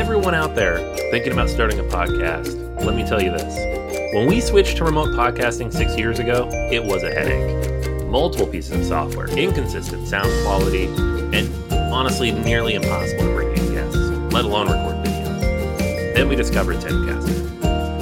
everyone out there thinking about starting a podcast, let me tell you this. When we switched to remote podcasting six years ago, it was a headache. Multiple pieces of software, inconsistent sound quality, and honestly, nearly impossible to bring in guests, let alone record video. Then we discovered Zencastr.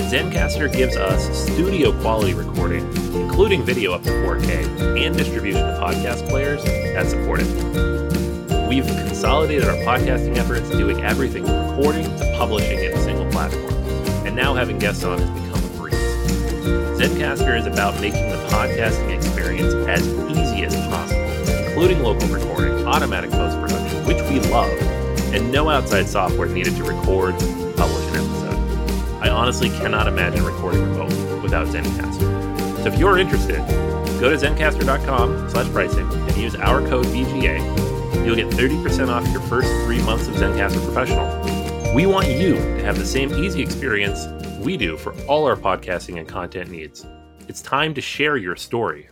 Zencastr gives us studio quality recording, including video up to 4K, and distribution to podcast players that support it. We've consolidated our podcasting efforts, doing everything from recording to publishing in a single platform, and now having guests on has become a breeze. Zencastr is about making the podcasting experience as easy as possible, including local recording, automatic post production, which we love, and no outside software needed to record, publish an episode. I honestly cannot imagine recording remotely without Zencastr. So if you're interested, go to zencastr.com slash pricing and use our code VGA. You'll get 30% off your first three months of Zencastr Professional. We want you to have the same easy experience we do for all our podcasting and content needs. It's time to share your story.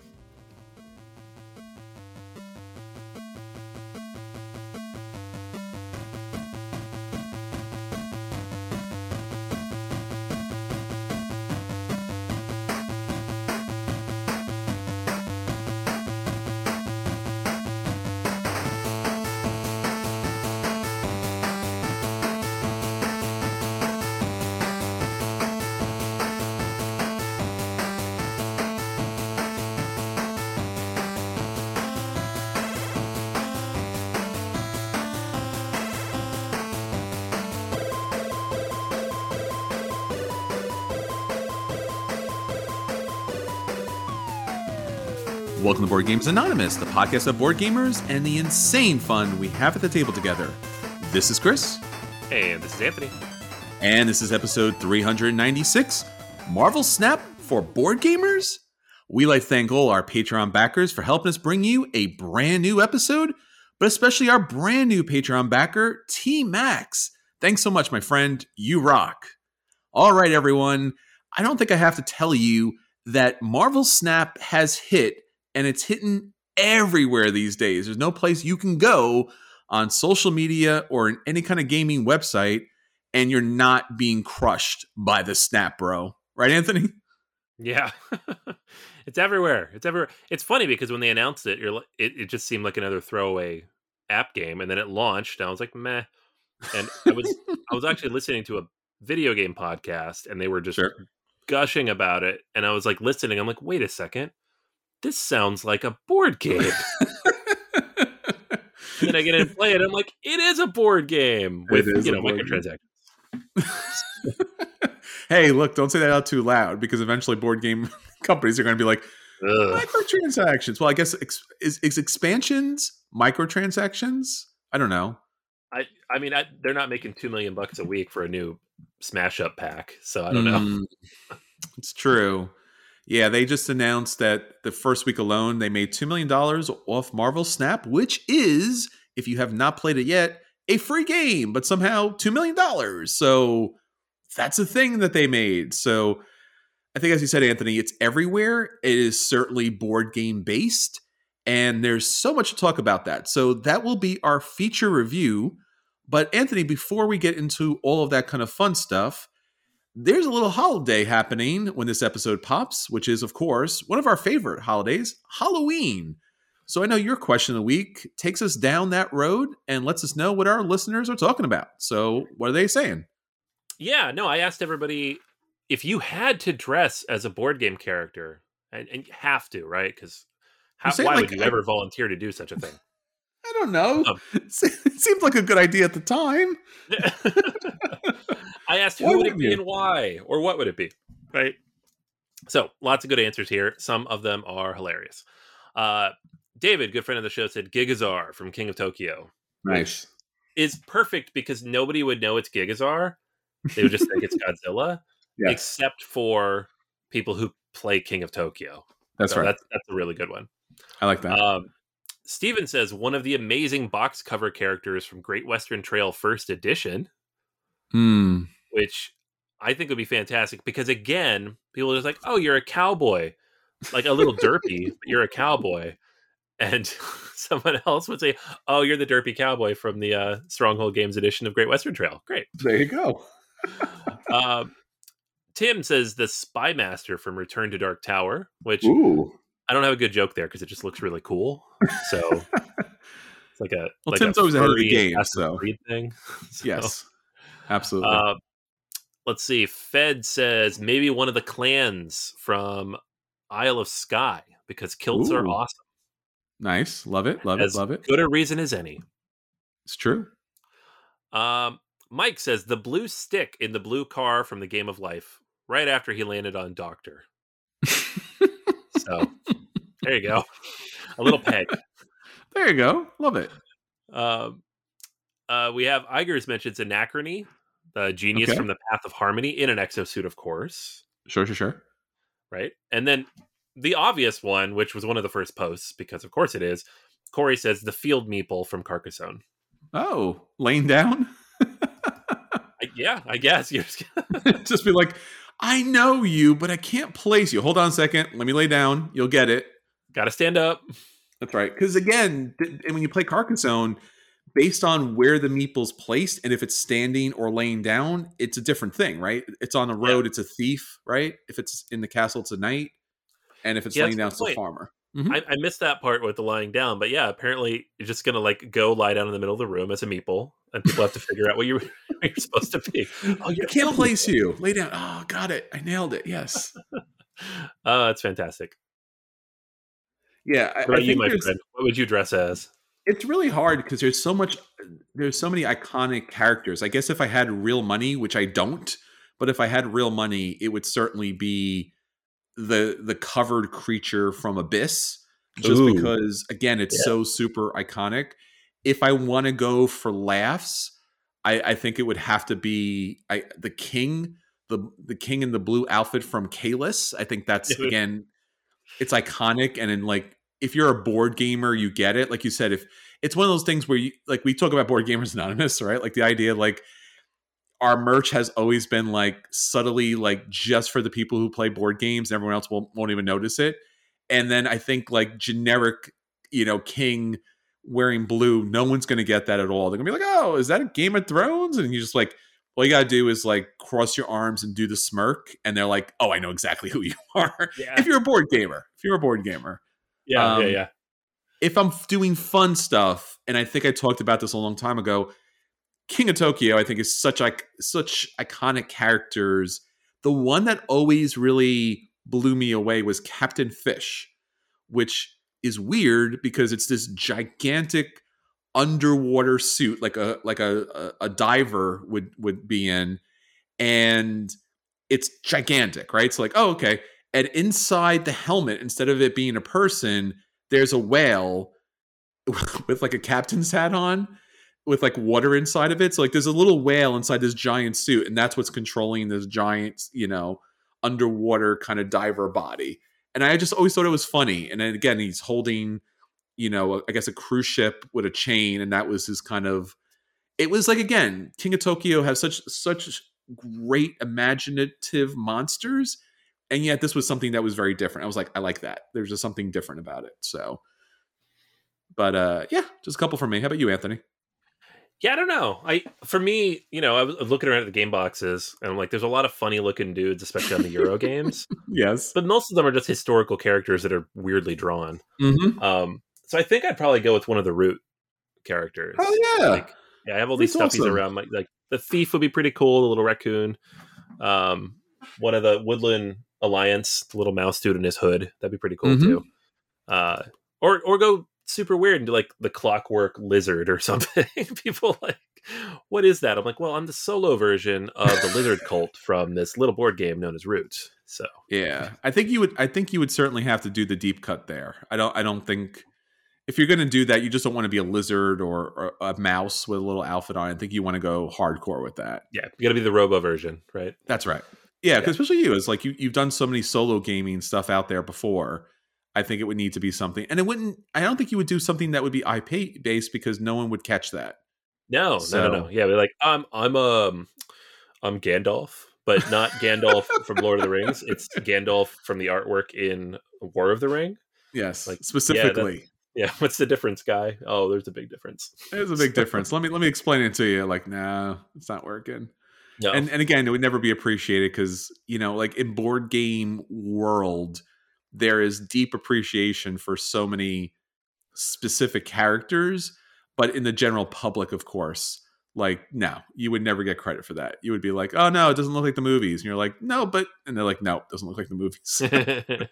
Board Games Anonymous, the podcast of board gamers and the insane fun we have at the table together. This is Chris, Hey, this is Anthony. and this is episode 396 Marvel Snap for Board Gamers. We like to thank all our Patreon backers for helping us bring you a brand new episode, but especially our brand new Patreon backer, T Max. Thanks so much, my friend. You rock. All right, everyone. I don't think I have to tell you that Marvel Snap has hit and it's hitting everywhere these days. There's no place you can go on social media or in any kind of gaming website and you're not being crushed by the snap, bro. Right, Anthony? Yeah, it's everywhere. It's everywhere. It's funny because when they announced it, you're it, it just seemed like another throwaway app game, and then it launched, and I was like, meh. And I was I was actually listening to a video game podcast, and they were just Sure. gushing about it, and I was like listening. I'm like, wait a second, this sounds like a board game. and then I get in and play it. I'm like, it is a board game with you know microtransactions. hey, look, don't say that out too loud because eventually board game companies are going to be like, Ugh. microtransactions. Well, I guess ex- is, is expansions microtransactions? I don't know. I I mean, I, they're not making two million bucks a week for a new smash up pack, so I don't know. Mm, it's true. Yeah, they just announced that the first week alone they made $2 million off Marvel Snap, which is, if you have not played it yet, a free game, but somehow $2 million. So that's a thing that they made. So I think, as you said, Anthony, it's everywhere. It is certainly board game based, and there's so much to talk about that. So that will be our feature review. But Anthony, before we get into all of that kind of fun stuff, there's a little holiday happening when this episode pops, which is, of course, one of our favorite holidays, Halloween. So I know your question of the week takes us down that road and lets us know what our listeners are talking about. So what are they saying? Yeah, no, I asked everybody if you had to dress as a board game character, and, and you have to, right? Because why like would you I- ever volunteer to do such a thing? I don't know. Um, it seemed like a good idea at the time. I asked who would it be you? and why, or what would it be, right? So lots of good answers here. Some of them are hilarious. Uh, David, good friend of the show, said Gigazaur from King of Tokyo Nice. is perfect because nobody would know it's Gigazaur. They would just think it's Godzilla, Yes. except for people who play King of Tokyo. That's So right. That's that's a really good one. I like that. Um, Steven says one of the amazing box cover characters from Great Western Trail First Edition, Hmm. Which I think would be fantastic because again, people are just like, "Oh, you're a cowboy," like a little derpy, but you're a cowboy. and someone else would say, "Oh, you're the derpy cowboy from the uh, Stronghold Games edition of Great Western Trail." Great. There you go. Um, Tim says the Spy Master from Return to Dark Tower, which Ooh. I don't have a good joke there because it just looks really cool. So it's like a Well, like Tim's a always ahead of the game, so- thing. So, Yes. Absolutely. Uh, let's see. Fed says maybe one of the clans from Isle of Skye because kilts are awesome. nice. Love it. Love as it. Love it. Good a reason as any. It's true. Um, Mike says the blue stick in the blue car from the Game of Life right after he landed on Doctor. So there you go. A little peg. There you go. Love it. Um, uh, we have Iger's mentions Anachrony, the genius Okay. from the Path of Harmony in an exosuit, of course, Sure, sure, sure. right? And then the obvious one, which was one of the first posts, because of course it is. Corey says the field meeple from Carcassonne. Oh, laying down? I, yeah, I guess you're just, Just be like, I know you, but I can't place you. Hold on a second. Let me lay down. You'll get it. got to stand up. That's right. Because again, th- and when you play Carcassonne, based on where the meeple's placed and if it's standing or laying down, it's a different thing, right? It's on the road, it's a thief, right? If it's in the castle, it's a knight. And if it's Yeah, laying down, it's a a farmer. Mhm. I, I missed that part with the lying down, but yeah, apparently you're just gonna like go lie down in the middle of the room as a meeple, and people have to figure out what you're, what you're supposed to be. Oh, you're can't place you. Lay down. Oh, got it. I nailed it. Yes. Oh, that's fantastic. Yeah. I, What about I you, think my friend? What would you dress as? It's really hard because there's so much there's so many iconic characters i guess if i had real money which i don't but if i had real money it would certainly be the the covered creature from abyss just Ooh. because again it's Yeah. so super iconic if i want to go for laughs i i think it would have to be i the king the the king in the blue outfit from Caylus i think that's again it's iconic and in like if you're a board gamer you get it. Like you said if it's one of those things where you like we talk about board gamers anonymous right? Like the idea like our merch has always been like subtly like just for the people who play board games and everyone else won't, won't even notice it. And then i think like generic you know king wearing blue no one's going to get that at all. They're going to be like oh is that a game of thrones? And you just like all you got to do is like cross your arms and do the smirk and they're like oh i know exactly who you are. Yeah, if you're a board gamer if you're a board gamer yeah, um, yeah, yeah. if I'm doing fun stuff, and I think I talked about this a long time ago, King of Tokyo, I think is such like such iconic characters. The one that always really blew me away was Captain Fish, which is weird because it's this gigantic underwater suit, like a like a, a, a diver would would be in, and it's gigantic, right? So like, oh, okay. And inside the helmet, instead of it being a person, there's a whale with like a captain's hat on with like water inside of it. So like there's a little whale inside this giant suit, and that's what's controlling this giant, you know, underwater kind of diver body. And I just always thought it was funny. And then again, he's holding, you know, I guess a cruise ship with a chain, and that was his kind of. It was like again, King of Tokyo has such such great imaginative monsters, and yet this was something that was very different. I was like, I like that. There's just something different about it. So, but uh, yeah, just a couple for me. How about you, Anthony? Yeah, I don't know. I for me, you know, I was looking around at the game boxes, and I'm like, there's a lot of funny looking dudes, especially on the Euro games. Yes. But most of them are just historical characters that are weirdly drawn. Mm-hmm. Um, so I think I'd probably go with one of the root characters. Oh yeah. Like, yeah, I have all these That's stuffies awesome. around. Like, like the thief would be pretty cool. The little raccoon. Um, one of the Woodland Alliance, the little mouse dude in his hood. That'd be pretty cool Mhm. too. Uh, or or go super weird and do like the Clockwork Lizard or something. People like, what is that? I'm like, well, I'm the solo version of the Lizard Cult from this little board game known as Roots. So Yeah, I think you would. I think you would certainly have to do the deep cut there. I don't. I don't think if you're going to do that, you just don't want to be a lizard or, or a mouse with a little outfit on. I think you want to go hardcore with that. yeah, you got to be the Robo version, right? That's right. Yeah, 'cause especially you, it's like you you've done so many solo gaming stuff out there before. I think it would need to be something, and it wouldn't. I don't think you would do something that would be IP based because no one would catch that. No, no, So- no, no. Yeah, we're like, I'm, I'm, um, I'm Gandalf, but not Gandalf from Lord of the Rings. It's Gandalf from the artwork in War of the Ring. Yes, Like, specifically. Yeah, what's the difference, guy? Oh, there's a big difference. There's a big difference. Let me let me explain it to you. Like, nah, it's not working. No. And and again, it would never be appreciated because you know, like in board game world, there is deep appreciation for so many specific characters, but in the general public, of course, like no, you would never get credit for that. You would be like, oh no, it doesn't look like the movies, and you're like, no, but and they're like, no, it doesn't look like the movies.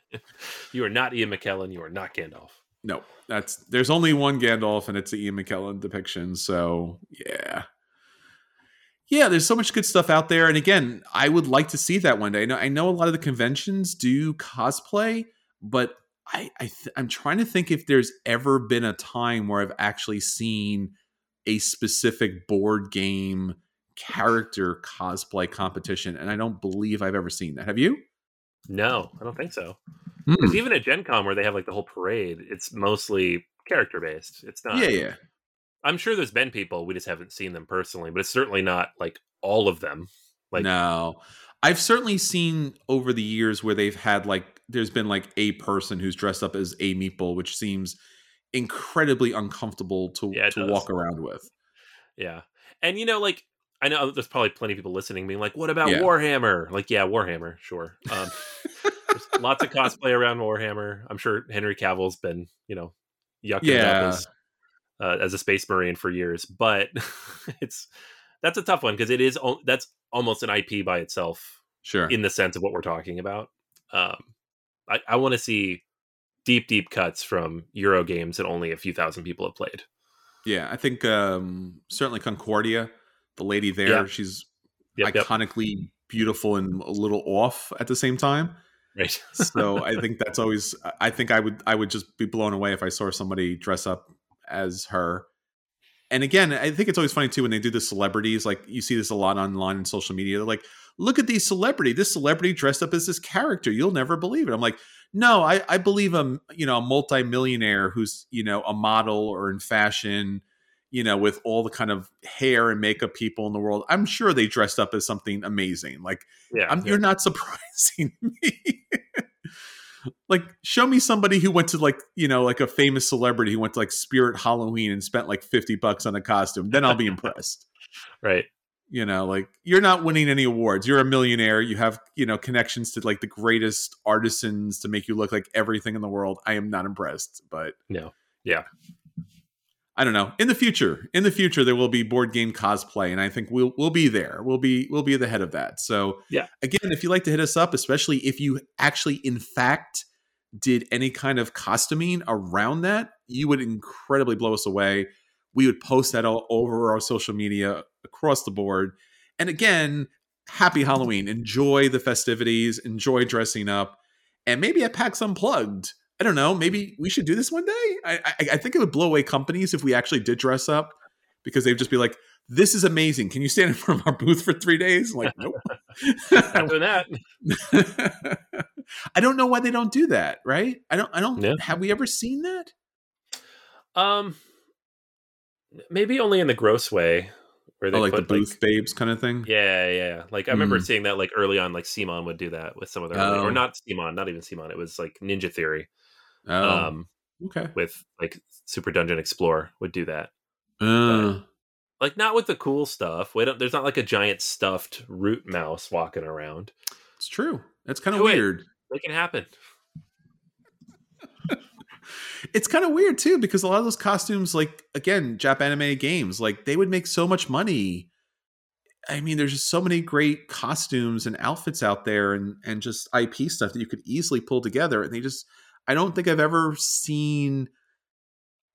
you are not Ian McKellen. You are not Gandalf. no, that's there's only one Gandalf, and it's the Ian McKellen depiction. So yeah. Yeah, there's so much good stuff out there, and again, I would like to see that one day. I know, I know a lot of the conventions do cosplay, but I, I th- I'm trying to think if there's ever been a time where I've actually seen a specific board game character cosplay competition, and I don't believe I've ever seen that. Have you? No, I don't think so. Because even at Gen Con, where they have like the whole parade, it's mostly character based. It's not. Yeah, yeah. I'm sure there's been people we just haven't seen them personally, but it's certainly not like all of them. Like no, I've certainly seen over the years where they've had like there's been like a person who's dressed up as a meatball, which seems incredibly uncomfortable to Yeah, to does. walk around with. Yeah. And you know, like I know there's probably plenty of people listening being like, what about Yeah. Warhammer? Like, yeah, Warhammer, sure. Um there's lots of cosplay around Warhammer. I'm sure Henry Cavill's been, you know, yucking Yeah. up as uh, as a space marine for years, but it's that's a tough one because it is that's almost an IP by itself Sure. in the sense of what we're talking about. Um, I, I want to see deep, deep cuts from Euro games that only a few thousand people have played. yeah, I think um certainly Concordia, the lady there, Yeah. she's Yep, yep. iconically beautiful and a little off at the same time. Right. so I think that's always. I think I would. I would just be blown away if I saw somebody dress up as her. And again, I think it's always funny too when they do the celebrities. Like you see this a lot online and social media. They're like, "Look at these celebrity. This celebrity dressed up as this character. You'll never believe it." I'm like, "No, I, I believe a you know a multimillionaire who's you know a model or in fashion." You know, with all the kind of hair and makeup people in the world, I'm sure they dressed up as something amazing. Like yeah. I'm, yeah. You're not surprising me. Like, show me somebody who went to like you know like a famous celebrity who went to like Spirit Halloween and spent like fifty bucks on a costume. Then I'll be impressed. right. You know, like you're not winning any awards. You're a millionaire. You have you know connections to like the greatest artisans to make you look like everything in the world. I am not impressed, but No. Yeah. I don't know. In the future, in the future, there will be board game cosplay, and I think we'll we'll be there. We'll be we'll be at the head of that. So Yeah. again, if you like to hit us up, especially if you actually, in fact, did any kind of costuming around that, you would incredibly blow us away. We would post that all over our social media across the board. And again, happy Halloween. Enjoy the festivities. Enjoy dressing up. And maybe at PAX Unplugged, I don't know. Maybe we should do this one day. I, I, I think it would blow away companies if we actually did dress up because they'd just be like, "This is amazing. Can you stand in front of our booth for three days?" I'm like, nope. That. I don't know why they don't do that. Right? I don't. I don't. Yeah. Have we ever seen that? Um, maybe only in the gross way where they Oh, like the put booth babes kind of thing. yeah, yeah. Like I remember Hmm. seeing that like early on, like CMON would do that with some of their, early- Oh. or not CMON, not even CMON. It was like Ninja Theory. Oh, Um, okay. with like Super Dungeon Explorer would do that. Uh, Like not with the cool stuff. We don't, there's not like a giant stuffed root mouse walking around. it's true. That's kind of weird. it. it happen. It's kind of weird too because a lot of those costumes, like again, Japanime games, like they would make so much money. I mean, there's just so many great costumes and outfits out there, and and just IP stuff that you could easily pull together. And they just, I don't think I've ever seen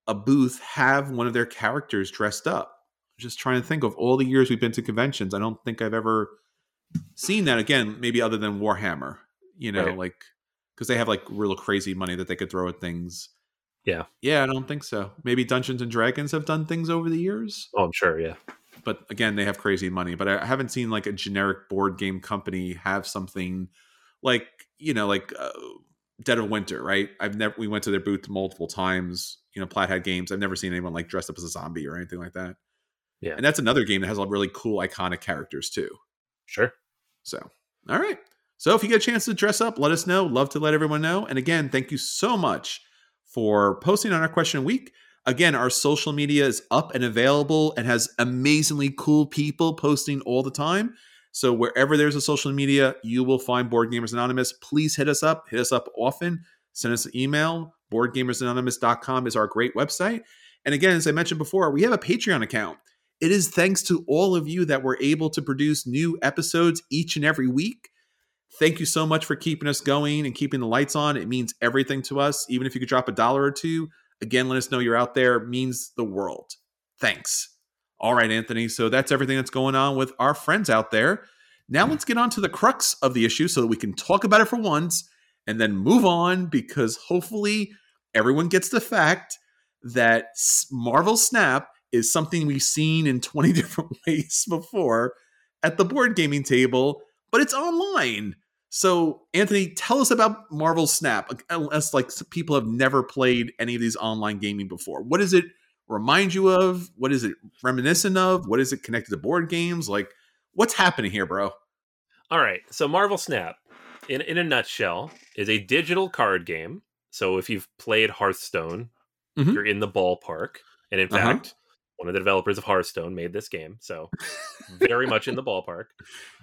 a booth have one of their characters dressed up. Just trying to think of all the years we've been to conventions. I don't think I've ever seen that again. Maybe other than Warhammer, you know, Right. like because they have like real crazy money that they could throw at things. Yeah. Yeah, I don't think so. Maybe Dungeons and Dragons have done things over the years, Oh, I'm sure. Yeah. but again, they have crazy money. But I haven't seen like a generic board game company have something like you know, like uh, Dead of Winter, right? I've never. We went to their booth multiple times. You know, Plaid Hat Games. I've never seen anyone like dressed up as a zombie or anything like that. Yeah. and that's another game that has a really cool, iconic characters too. Sure. So, all right. So if you get a chance to dress up, let us know. Love to let everyone know. And again, thank you so much for posting on our question week. Again, our social media is up and available and has amazingly cool people posting all the time. So wherever there's a social media, you will find Board Gamers Anonymous. Please hit us up. Hit us up often. Send us an email. BoardGamersAnonymous.com is our great website. And again, as I mentioned before, we have a Patreon account. It is thanks to all of you that we're able to produce new episodes each and every week. Thank you so much for keeping us going and keeping the lights on. It means everything to us. Even if you could drop a dollar or two, again, let us know you're out there. It means the world. Thanks. All right, Anthony. So that's everything that's going on with our friends out there. Now let's get on to the crux of the issue so that we can talk about it for once and then move on because hopefully everyone gets the fact that Marvel Snap is something we've seen in 20 different ways before at the board gaming table, but it's online. So, Anthony, tell us about Marvel Snap, unless like people have never played any of these online gaming before. What is it remind you of? What is it reminiscent of? What is it connected to board games? Like, what's happening here, bro? All right. So, Marvel Snap, in, in a nutshell, is a digital card game. So, if you've played Hearthstone, mm-hmm. you're in the ballpark. And in uh-huh. fact, one of the developers of Hearthstone made this game, so very much in the ballpark.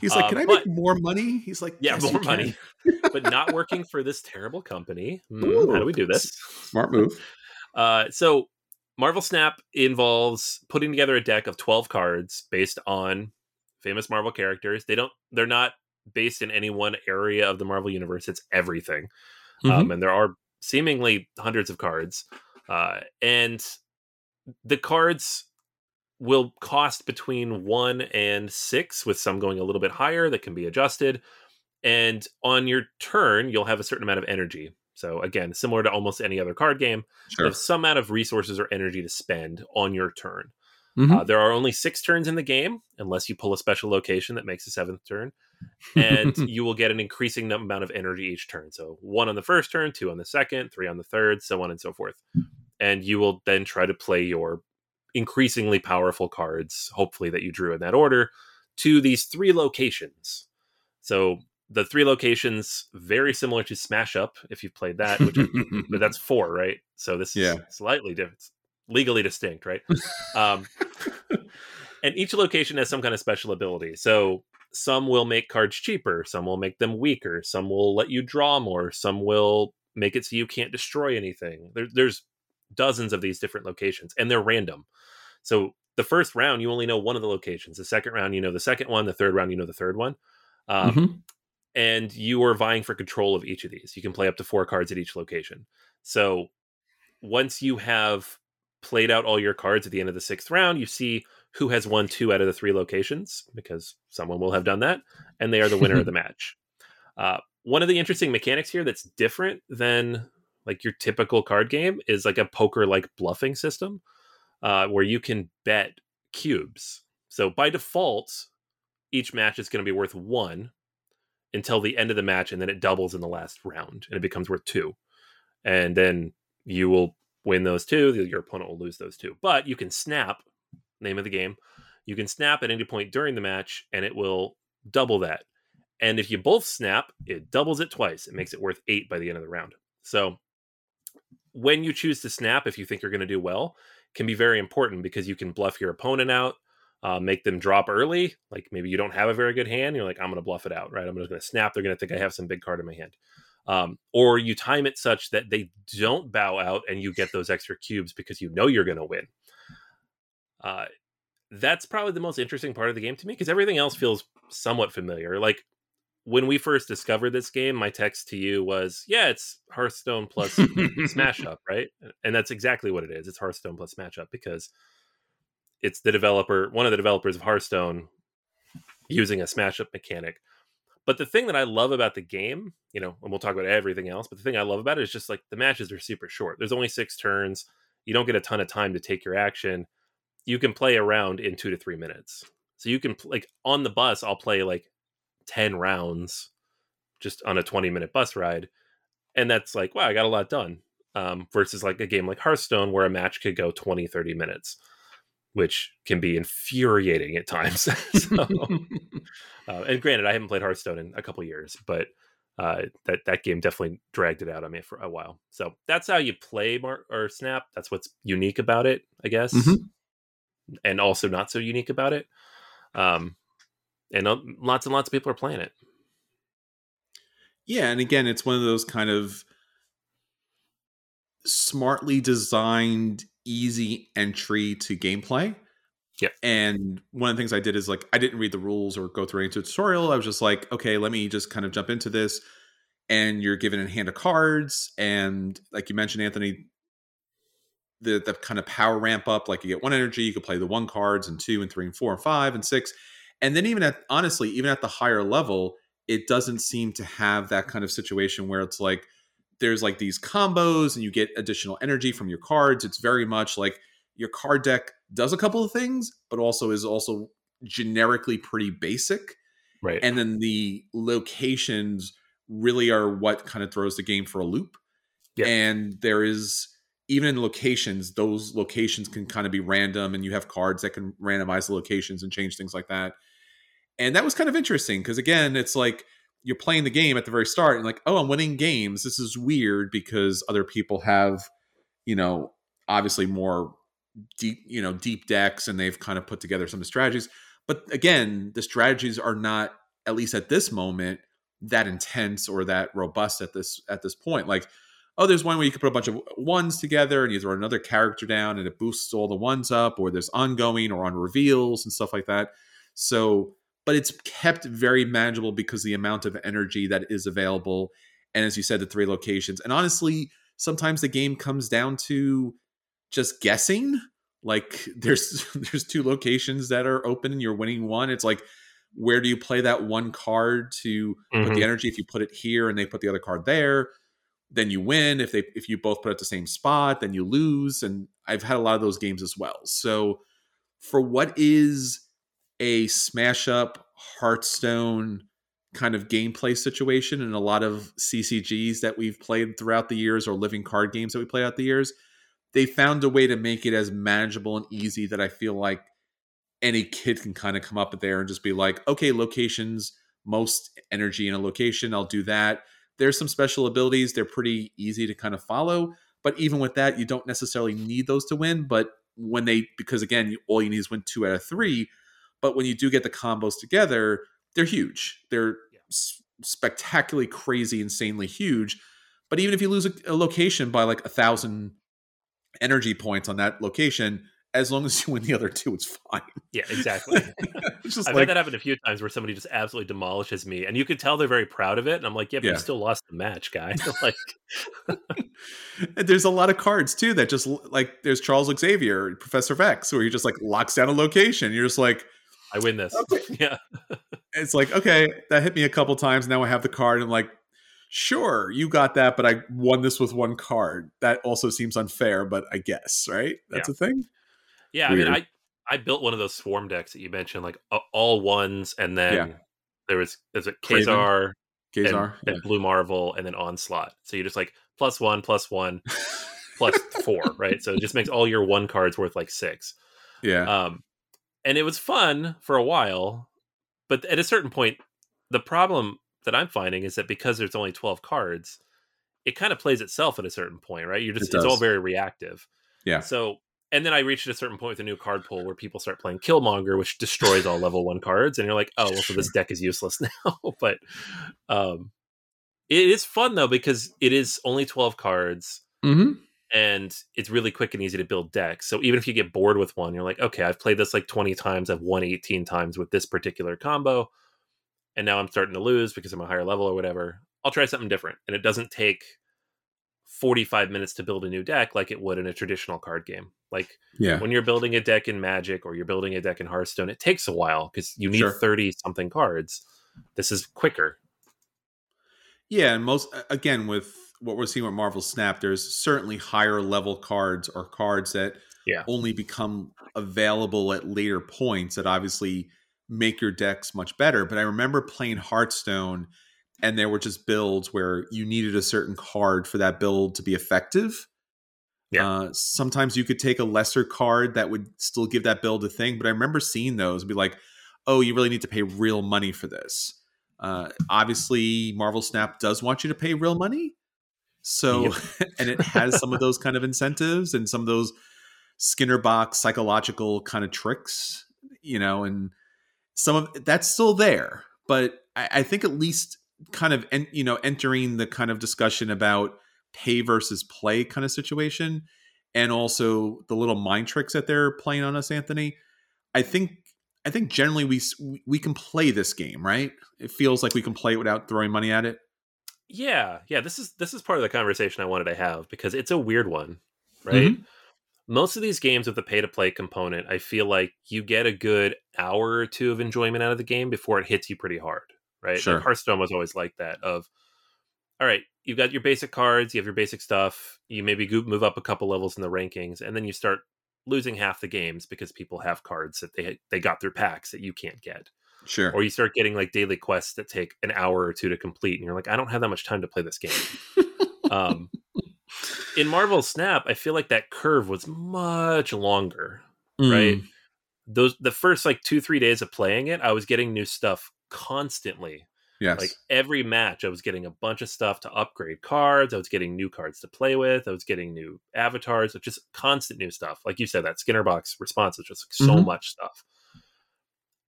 He's like, "Can uh, I but, make more money?" He's like, "Yeah, yes, more money," but not working for this terrible company. Mm, how do we do this? Smart move. Uh, so, Marvel Snap involves putting together a deck of twelve cards based on famous Marvel characters. They don't. They're not based in any one area of the Marvel universe. It's everything, mm-hmm. um, and there are seemingly hundreds of cards. Uh, and the cards will cost between one and six, with some going a little bit higher that can be adjusted. And on your turn, you'll have a certain amount of energy. So again, similar to almost any other card game, sure. you have some amount of resources or energy to spend on your turn. Mm-hmm. Uh, there are only six turns in the game, unless you pull a special location that makes a seventh turn, and you will get an increasing amount of energy each turn. So one on the first turn, two on the second, three on the third, so on and so forth and you will then try to play your increasingly powerful cards, hopefully that you drew in that order, to these three locations. So the three locations very similar to Smash Up if you've played that, which but that's four, right? So this is yeah. slightly different, legally distinct, right? um, and each location has some kind of special ability. So some will make cards cheaper, some will make them weaker, some will let you draw more, some will make it so you can't destroy anything. There, there's dozens of these different locations and they're random. So the first round, you only know one of the locations. The second round, you know the second one. The third round, you know the third one. Um, mm-hmm. And you are vying for control of each of these. You can play up to four cards at each location. So once you have played out all your cards at the end of the sixth round, you see who has won two out of the three locations because someone will have done that, and they are the winner of the match. Uh, one of the interesting mechanics here that's different than like your typical card game is like a poker like bluffing system uh, where you can bet cubes. So by default, each match is going to be worth one until the end of the match, and then it doubles in the last round and it becomes worth two. And then you will win those two, your opponent will lose those two. But you can snap, name of the game, you can snap at any point during the match and it will double that. And if you both snap, it doubles it twice. It makes it worth eight by the end of the round. So when you choose to snap, if you think you're going to do well, can be very important because you can bluff your opponent out, uh, make them drop early. Like maybe you don't have a very good hand, you're like, I'm going to bluff it out, right? I'm just going to snap. They're going to think I have some big card in my hand. Um, or you time it such that they don't bow out and you get those extra cubes because you know you're going to win. Uh, that's probably the most interesting part of the game to me because everything else feels somewhat familiar. Like when we first discovered this game, my text to you was, "Yeah, it's Hearthstone plus Smash Up, right?" And that's exactly what it is. It's Hearthstone plus Smash Up because it's the developer, one of the developers of Hearthstone, using a Smash Up mechanic. But the thing that I love about the game, you know, and we'll talk about everything else, but the thing I love about it is just like the matches are super short. There's only six turns. You don't get a ton of time to take your action. You can play around in two to three minutes. So you can like on the bus, I'll play like 10 rounds just on a 20 minute bus ride. And that's like, wow, I got a lot done. Um, versus like a game like Hearthstone where a match could go 20, 30 minutes, which can be infuriating at times. so, uh, and granted, I haven't played Hearthstone in a couple years, but uh, that that game definitely dragged it out on me for a while. So that's how you play Mar- or Snap. That's what's unique about it, I guess, Mhm. and also not so unique about it. Um, and uh, lots and lots of people are playing it. Yeah, and again, it's one of those kind of smartly designed, easy entry to gameplay. Yeah. And one of the things I did is like I didn't read the rules or go through any tutorial. I was just like, okay, let me just kind of jump into this. And you're given a hand of cards, and like you mentioned, Anthony, the the kind of power ramp up. Like you get one energy, you can play the one cards and two and three and four and five and six, and then even at honestly, even at the higher level, it doesn't seem to have that kind of situation where it's like there's like these combos and you get additional energy from your cards. It's very much like your card deck does a couple of things, but also is also generically pretty basic. Right. And then the locations really are what kind of throws the game for a loop. Yeah. And there is even in locations, those locations can kind of be random, and you have cards that can randomize the locations and change things like that. And that was kind of interesting because again, it's like you're playing the game at the very start and like, oh, I'm winning games. This is weird because other people have, you know, obviously more deep, you know, deep decks and they've kind of put together some strategies. But again, the strategies are not, at least at this moment, that intense or that robust at this at this point. Like, oh, there's one where you can put a bunch of ones together and you throw another character down and it boosts all the ones up, or there's ongoing or on reveals and stuff like that. So but it's kept very manageable because the amount of energy that is available and as you said the three locations. And honestly sometimes the game comes down to just guessing. Like there's there's two locations that are open and you're winning one. It's like where do you play that one card to put Mhm. the energy? If you put it here and they put the other card there then you win. If they if you both put it at the same spot then you lose. And i've had a lot of those games as well. So for what is a smash up Hearthstone kind of gameplay situation and a lot of CCGs that we've played throughout the years or living card games that we play out the years, they found a way to make it as manageable and easy that I feel like any kid can kind of come up there and just be like, okay, locations, most energy in a location, I'll do that. There's some special abilities, they're pretty easy to kind of follow. But even with that, you don't necessarily need those to win. But when they, because again, all you need is win two out of three. But when you do get the combos together, they're huge. They're Yeah. spectacularly crazy, insanely huge. But even if you lose a, a location by like a thousand energy points on that location, as long as you win the other two, it's fine. Yeah, exactly. just I've like had that happen a few times where somebody just absolutely demolishes me, and you could tell they're very proud of it. And I'm like, yeah, but Yeah. you still lost the match, guy. like, there's a lot of cards too that just like there's Charles Xavier, Professor X, where he just like locks down a location. You're just like, I win this. Okay. yeah, it's like okay, that hit me a couple times. Now I have the card. I'm like, sure, you got that, but I won this with one card. That also seems unfair, but I guess right. That's a thing. yeah. I mean, I I built one of those swarm decks that you mentioned, like a- all ones, and then Yeah. there was there's a Kraven. Ka-Zar, and, Ka-Zar, and Blue Marvel, and then Onslaught. So you're just like plus one, plus one, plus four, right? So it just makes all your one cards worth like six. yeah, yeah, Um, and it was fun for a while, but at a certain point, the problem that I'm finding is that because there's only 12 cards, it kind of plays itself at a certain point, right? You're just It it's all very reactive. Yeah. So and then I reached a certain point with a new card pool where people start playing Killmonger, which destroys all level one cards, and you're like, oh, well, so this deck is useless now. but um, it is fun though because it is only 12 cards mm-hmm. And it's really quick and easy to build decks. So even if you get bored with one, you're like, okay, I've played this like 20 times, I've won 18 times with this particular combo, and now I'm starting to lose because I'm a higher level or whatever. I'll try something different. And it doesn't take 45 minutes to build a new deck like it would in a traditional card game. Like yeah, when you're building a deck in Magic or you're building a deck in Hearthstone, it takes a while because you need Sure. 30 something cards. This is quicker. Yeah, and most again with what we're seeing with Marvel Snap, there's certainly higher level cards or cards that Yeah. only become available at later points that obviously make your decks much better. But I remember playing Hearthstone and there were just builds where you needed a certain card for that build to be effective. Yeah. Uh, sometimes you could take a lesser card that would still give that build a thing. But I remember seeing those and be like, oh, you really need to pay real money for this. Uh, obviously, Marvel Snap does want you to pay real money. So, yep. and it has some of those kind of incentives and some of those Skinner box psychological kind of tricks, you know, and some of that's still there. But I, I think at least kind of, en- you know, entering the kind of discussion about pay versus play kind of situation and also the little mind tricks that they're playing on us anthony i think i think generally we we can play this game right it feels like we can play it without throwing money at it yeah yeah this is this is part of the conversation i wanted to have because it's a weird one right mm-hmm. most of these games with the pay to play component i feel like you get a good hour or two of enjoyment out of the game before it hits you pretty hard right sure. Like hearthstone was always like that of all right, you've got your basic cards, you have your basic stuff, you maybe move up a couple levels in the rankings, and then you start losing half the games because people have cards that they they got through packs that you can't get. Sure. Or you start getting like daily quests that take an hour or two to complete, and you're like, I don't have that much time to play this game. um, in Marvel Snap, I feel like that curve was much longer, mm. right? Those the first like two three days of playing it, I was getting new stuff constantly Yes. Like every match, I was getting a bunch of stuff to upgrade cards. I was getting new cards to play with. I was getting new avatars, just constant new stuff. Like you said, that Skinner box response is just so mm-hmm. much stuff.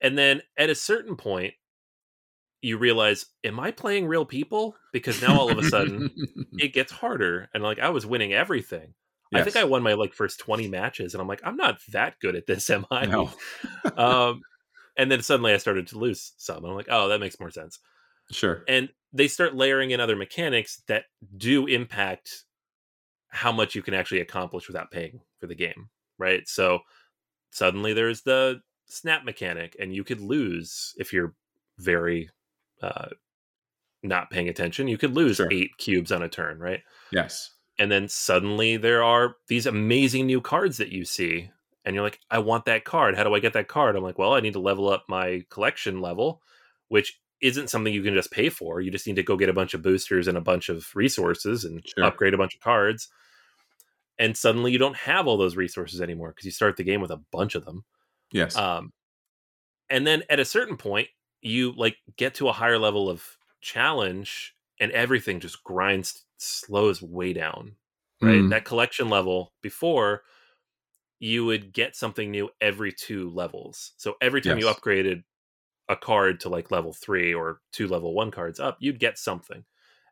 And then at a certain point, you realize, am I playing real people? Because now all of a sudden it gets harder. And like I was winning everything. Yes. I think I won my like first 20 matches, and I'm like, I'm not that good at this, am I? No. um, and then suddenly I started to lose some. I'm like, oh, that makes more sense. Sure. And they start layering in other mechanics that do impact how much you can actually accomplish without paying for the game, right? So suddenly there's the snap mechanic, and you could lose if you're very uh, not paying attention. You could lose sure. eight cubes on a turn, right? Yes. And then suddenly there are these amazing new cards that you see, and you're like, I want that card. How do I get that card? I'm like, well, I need to level up my collection level, which isn't something you can just pay for. You just need to go get a bunch of boosters and a bunch of resources and sure. upgrade a bunch of cards. And suddenly you don't have all those resources anymore because you start the game with a bunch of them. Yes. Um, and then at a certain point, you like get to a higher level of challenge and everything just grinds, slows way down. Right. Mm. That collection level before you would get something new every two levels. So every time yes. you upgraded a card to like level three or two level one cards up, you'd get something.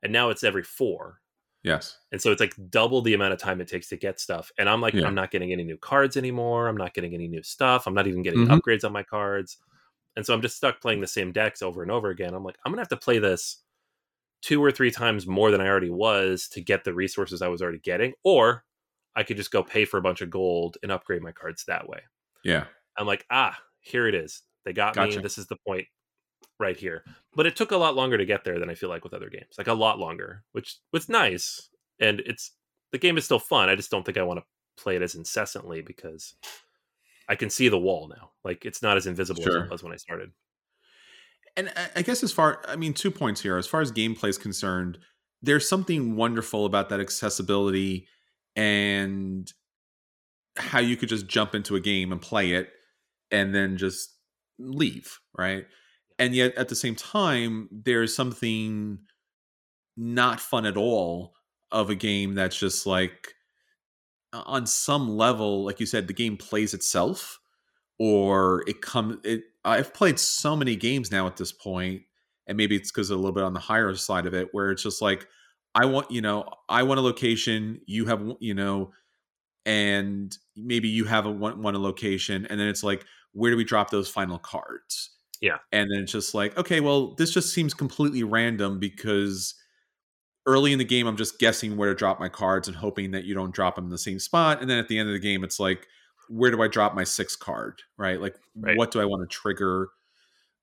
And now it's every four. Yes. And so it's like double the amount of time it takes to get stuff. And I'm like, yeah. I'm not getting any new cards anymore. I'm not getting any new stuff. I'm not even getting mm-hmm. upgrades on my cards. And so I'm just stuck playing the same decks over and over again. I'm like, I'm going to have to play this two or three times more than I already was to get the resources I was already getting. Or I could just go pay for a bunch of gold and upgrade my cards that way. Yeah. I'm like, ah, here it is. They got gotcha. me. This is the point right here. But it took a lot longer to get there than I feel like with other games. Like a lot longer, which was nice. And it's the game is still fun. I just don't think I want to play it as incessantly because I can see the wall now. Like it's not as invisible sure. as it was when I started. And I guess as far I mean two points here. As far as gameplay is concerned, there's something wonderful about that accessibility and how you could just jump into a game and play it and then just leave, right? And yet at the same time, there's something not fun at all of a game that's just like on some level, like you said, the game plays itself or it comes it I've played so many games now at this point, and maybe it's because a little bit on the higher side of it, where it's just like, I want, you know, I want a location, you have, you know, and maybe you have a one, one location, and then it's like, where do we drop those final cards? Yeah. And then it's just like, okay, well, this just seems completely random because early in the game, I'm just guessing where to drop my cards and hoping that you don't drop them in the same spot. And then at the end of the game, it's like, where do I drop my sixth card? Right? Like, right. what do I want to trigger?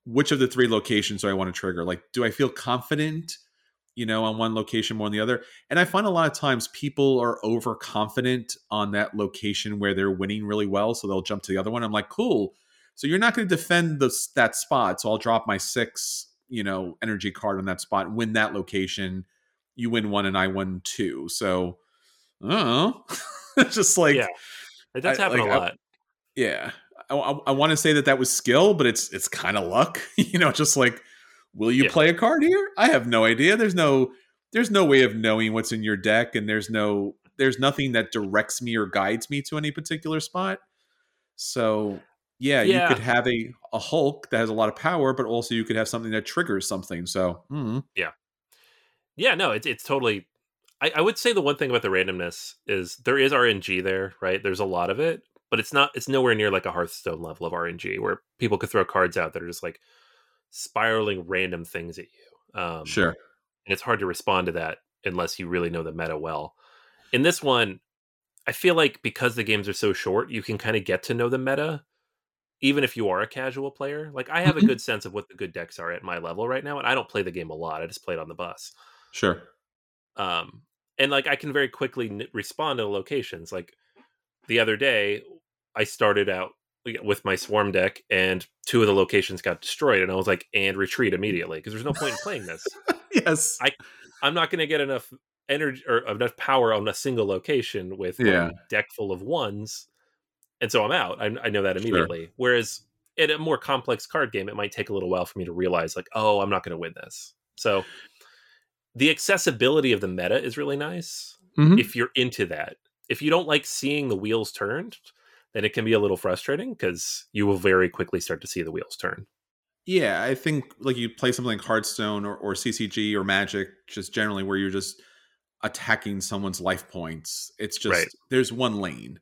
Which of the three locations do I want to trigger? Like, do I feel confident, you know, on one location more than the other? And I find a lot of times people are overconfident on that location where they're winning really well. So they'll jump to the other one. I'm like, cool so you're not going to defend the, that spot. So I'll drop my six, you know, energy card on that spot win that location. You win one and I win two. So, oh, just like yeah, it does happen like, a lot. I, yeah, I, I, I want to say that that was skill, but it's it's kind of luck. you know, just like will you Yeah. play a card here? I have no idea. There's no there's no way of knowing what's in your deck, and there's no there's nothing that directs me or guides me to any particular spot. So yeah, Yeah. you could have a a Hulk that has a lot of power, but also you could have something that triggers something. So mm, Yeah, no, it's it's totally. I, I would say the one thing about the randomness is there is RNG there, right? There's a lot of it, but it's not. It's nowhere near like a Hearthstone level of RNG where people could throw cards out that are just like spiraling random things at you. Um, sure. and it's hard to respond to that unless you really know the meta well. In this one, I feel like because the games are so short, you can kind of get to know the meta, even if you are a casual player. Like I have Mhm. a good sense of what the good decks are at my level right now, and I don't play the game a lot. I just play it on the bus. Sure. Um, and like I can very quickly n- respond to locations. Like the other day, I started out with my swarm deck, and two of the locations got destroyed, and I was like, "And retreat immediately," because there's no point in playing this. yes. I- I'm not going to get enough energy or enough power on a single location with Yeah. deck full of ones, and so I'm out. I, I know that Sure. immediately. Whereas in a more complex card game, it might take a little while for me to realize, like, oh, I'm not going to win this. So the accessibility of the meta is really nice Mhm. if you're into that. If you don't like seeing the wheels turned, then it can be a little frustrating because you will very quickly start to see the wheels turn. Yeah, I think like you play something like Hearthstone or, or CCG or Magic, just generally where you're just attacking someone's life points. It's just Right. there's one lane,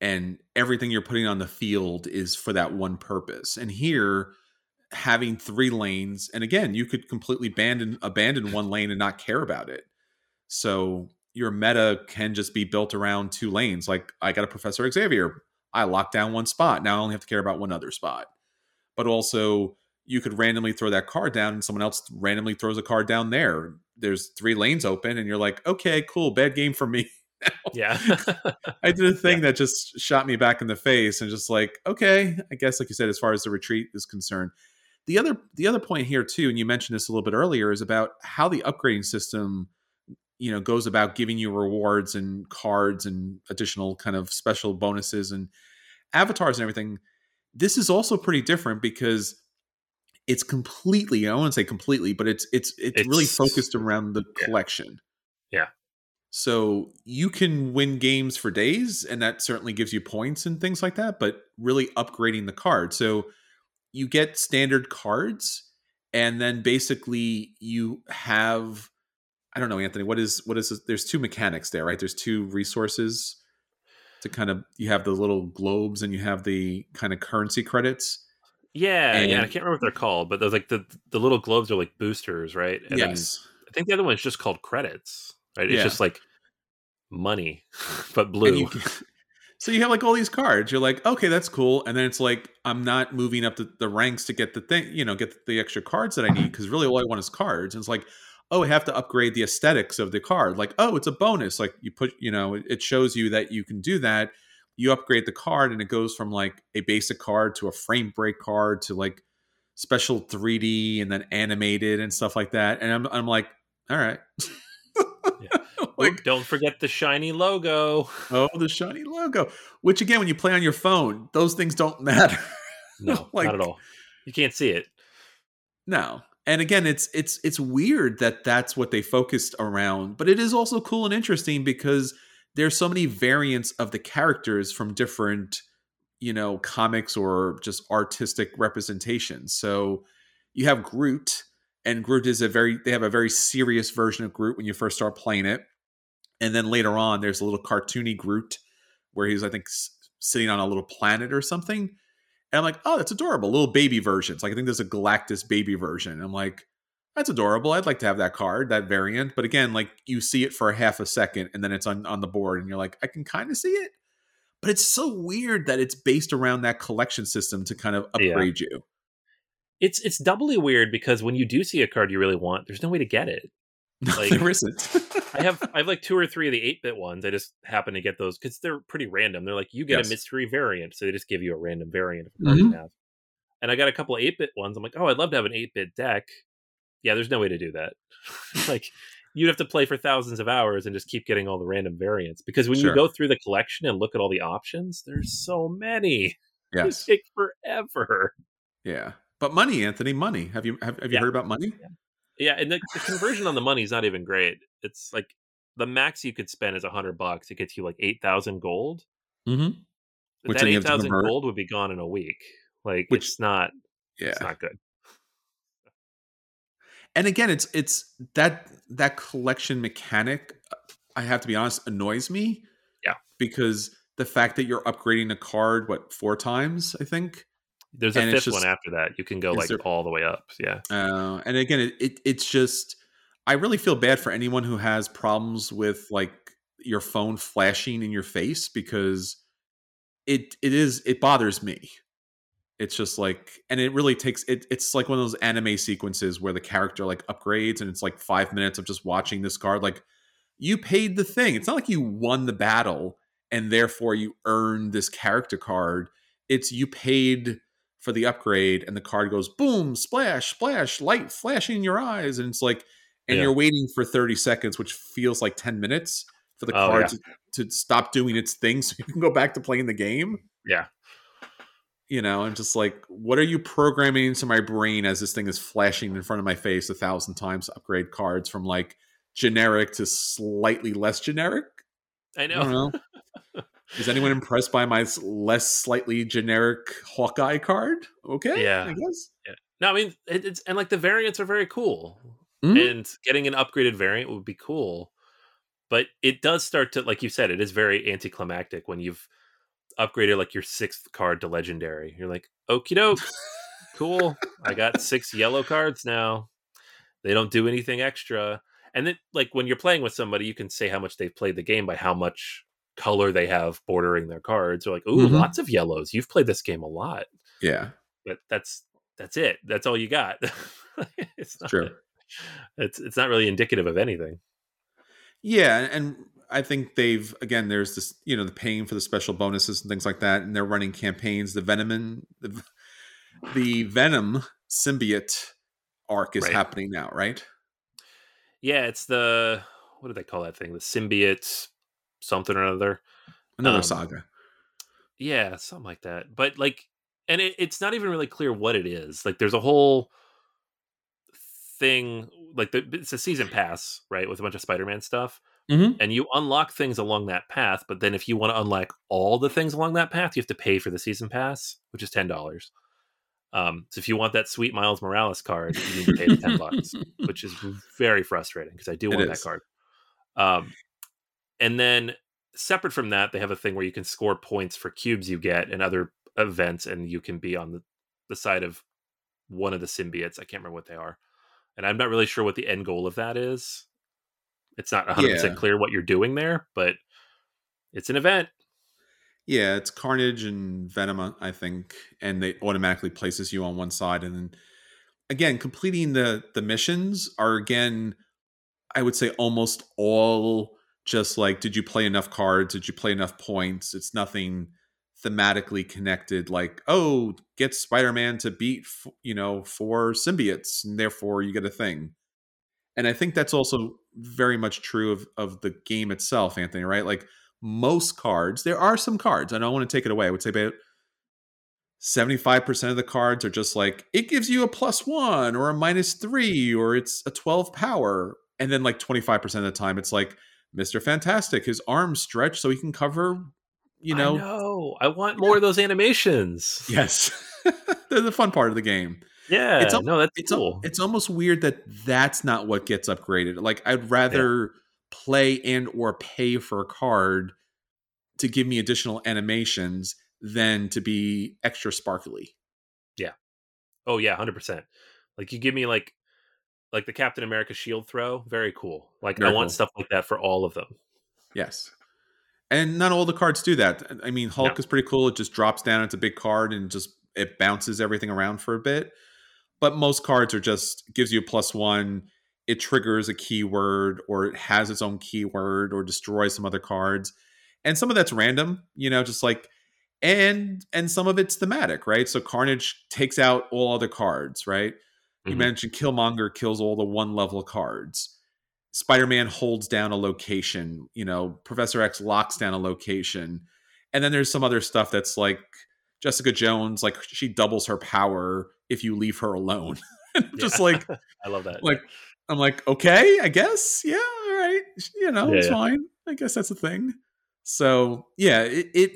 and everything you're putting on the field is for that one purpose. And here, having three lanes, and again, you could completely abandon abandon one lane and not care about it. So your meta can just be built around two lanes. Like I got a Professor Xavier, I locked down one spot. Now I only have to care about one other spot but also you could randomly throw that card down and someone else randomly throws a card down there. There's three lanes open and you're like, okay, cool, bad game for me. Yeah. I did a thing that just shot me back in the face and just like, okay, I guess like you said, as far as the retreat is concerned. The other the other point here too, and you mentioned this a little bit earlier, is about how the upgrading system, you know, goes about giving you rewards and cards and additional kind of special bonuses and avatars and everything. This is also pretty different because it's completely, I won't say completely, but it's it's it's, really focused around the yeah. collection. Yeah. So you can win games for days, and that certainly gives you points and things like that, but really upgrading the card. So you get standard cards, and then basically you have I don't know, Anthony, what is what is this? there's two mechanics there, right? There's two resources to kind of you have the little globes and you have the kind of currency credits. Yeah, yeah, I can't remember what they're called, but there's like the the little globes are like boosters, right? And then yes. I think the other one's just called credits, right? It's Yeah. just like money, but blue. you so you have like all these cards. You're like, okay, that's cool. And then it's like, I'm not moving up the, the ranks to get the thing, you know, get the extra cards that I need because really all I want is cards. And it's like, oh, I have to upgrade the aesthetics of the card. Like, oh, it's a bonus. Like you put, you know, it, it shows you that you can do that. You upgrade the card and it goes from like a basic card to a frame break card to like special 3D and then animated and stuff like that. And I'm, I'm like, all right. like, Oop, don't forget the shiny logo. Oh, the shiny logo. Which again, when you play on your phone, those things don't matter. No, Like- not at all. You can't see it. no. And again, it's it's it's weird that that's what they focused around, but it is also cool and interesting because there's so many variants of the characters from different, you know, comics or just artistic representations. So you have Groot, and Groot is a very they have a very serious version of Groot when you first start playing it. And then later on, there's a little cartoony Groot where he's, I think, s- sitting on a little planet or something. And I'm like, oh, that's adorable. Little baby versions. Like, I think there's a Galactus baby version. I'm like, that's adorable. I'd like to have that card, that variant. But again, like, you see it for a half a second and then it's on, on the board, and you're like, I can kind of see it. But it's so weird that it's based around that collection system to kind of Yeah. upgrade you. It's it's doubly weird because when you do see a card you really want, there's no way to get it. Like- there isn't. I have I have like two or three of the eight bit ones. I just happen to get those because they're pretty random. They're like you get Yes. a mystery variant, so they just give you a random variant of a card you mm-hmm. have. And I got a couple eight bit ones. I'm like, oh, I'd love to have an eight bit deck. Yeah, there's no way to do that. like you'd have to play for thousands of hours and just keep getting all the random variants because when Sure. you go through the collection and look at all the options, there's so many. yes. It take forever. Yeah. But money, Anthony, money. Have you have, have you Yeah. heard about money? Yeah, and the, the conversion on the money is not even great. It's like the max you could spend is a hundred bucks. It gets you like eight thousand gold. Mm-hmm. Which that eight thousand gold would be gone in a week. Like Which- it's not Yeah. it's not good. and again it's it's that that collection mechanic uh, i have to be honest annoys me Yeah. because the fact that you're upgrading a card what four times i think There's a And fifth one after that. You can go like there- all the way up. Yeah. uh, and again it, it it's just i really feel bad for anyone who has problems with like your phone flashing in your face because it it is it bothers me it's just like and it really takes it it's like one of those anime sequences where the character like upgrades and it's like five minutes of just watching this card like you paid the thing it's not like you won the battle and therefore you earned this character card it's you paid for the upgrade and the card goes boom splash splash light flashing in your eyes and it's like and Yeah. you're waiting for 30 seconds which feels like 10 minutes for the Oh, card yeah. to, to stop doing its thing so you can go back to playing the game Yeah. you know i'm just like what are you programming into my brain as this thing is flashing in front of my face a thousand times to upgrade cards from like generic to slightly less generic I i know. don't know is anyone impressed by my less slightly generic hawkeye card okay Yeah. i guess No, I mean it, it's and like the variants are very cool. Mhm. And getting an upgraded variant would be cool. But it does start to like you said, it is very anticlimactic when you've upgraded like your sixth card to legendary. You're like, okie doke, cool. I got six yellow cards now. They don't do anything extra. And then like when you're playing with somebody, you can say how much they've played the game by how much color they have bordering their cards. You're like, ooh, Mhm. lots of yellows. You've played this game a lot. yeah But that's that's it. That's all you got. it's not True. It's it's not really indicative of anything. Yeah, and I think they've again. There's this, you know, the paying for the special bonuses and things like that, and they're running campaigns. The Venom, the, the Venom symbiote arc is Right. happening now, right? Yeah, it's the what do they call that thing? The symbiote something or other. Another Um, saga. Yeah, something like that. But like, and it, it's not even really clear what it is. Like, there's a whole thing. Like, the, it's a season pass, right, with a bunch of Spider-Man stuff, Mhm. and you unlock things along that path. But then, if you want to unlock all the things along that path, you have to pay for the season pass, which is ten dollars. Um, so if you want that sweet Miles Morales card, you need to pay the ten bucks, which is very frustrating because I do want that card. Um, and then separate from that, they have a thing where you can score points for cubes you get and other events, and you can be on the, the side of one of the symbiotes. I can't remember what they are. And I'm not really sure what the end goal of that is. It's not 100% Yeah. clear what you're doing there, but it's an event. Yeah, it's Carnage and Venom, uh, I think, and they automatically places you on one side, and then again, completing the the missions are again, I would say, almost all just like, did you play enough cards? Did you play enough points? It's nothing thematically connected. Like, oh, get Spider Man to beat, you know, four symbiotes, and therefore you get a thing. And I think that's also very much true of of the game itself, Anthony. Right, like most cards, there are some cards, I don't want to take it away. I would say about 75% of the cards are just like, it gives you a plus one or a minus three, or it's a 12 power. And then like 25% of the time, it's like, Mr. Fantastic, his arms stretch so he can cover, you know. I know. I want more of those animations. Yes. They're the fun part of the game. Yeah. It's al- no, that's It's, al- it's almost weird that that's not what gets upgraded. Like, I'd rather play and or pay for a card to give me additional animations than to be extra sparkly. Yeah. Oh yeah, hundred percent. Like you give me like like the Captain America shield throw, very cool. Like Very I want cool. stuff like that for all of them. Yes. And not all the cards do that. I mean, Hulk No. is pretty cool. It just drops down. It's a big card and just it bounces everything around for a bit. But most cards are just gives you a plus one. It triggers a keyword or it has its own keyword or destroys some other cards. And some of that's random, you know, just like and and some of it's thematic, right? So Carnage takes out all other cards, right? You Mhm. mentioned Killmonger kills all the one level cards. Spider-Man holds down a location, you know, Professor X locks down a location. And then there's some other stuff that's like Jessica Jones, like she doubles her power, if you leave her alone. just Yeah. like I love that. like I'm like, okay, I guess. Yeah, all right. You know, Yeah, it's yeah. fine. I guess that's a thing. So yeah, it, it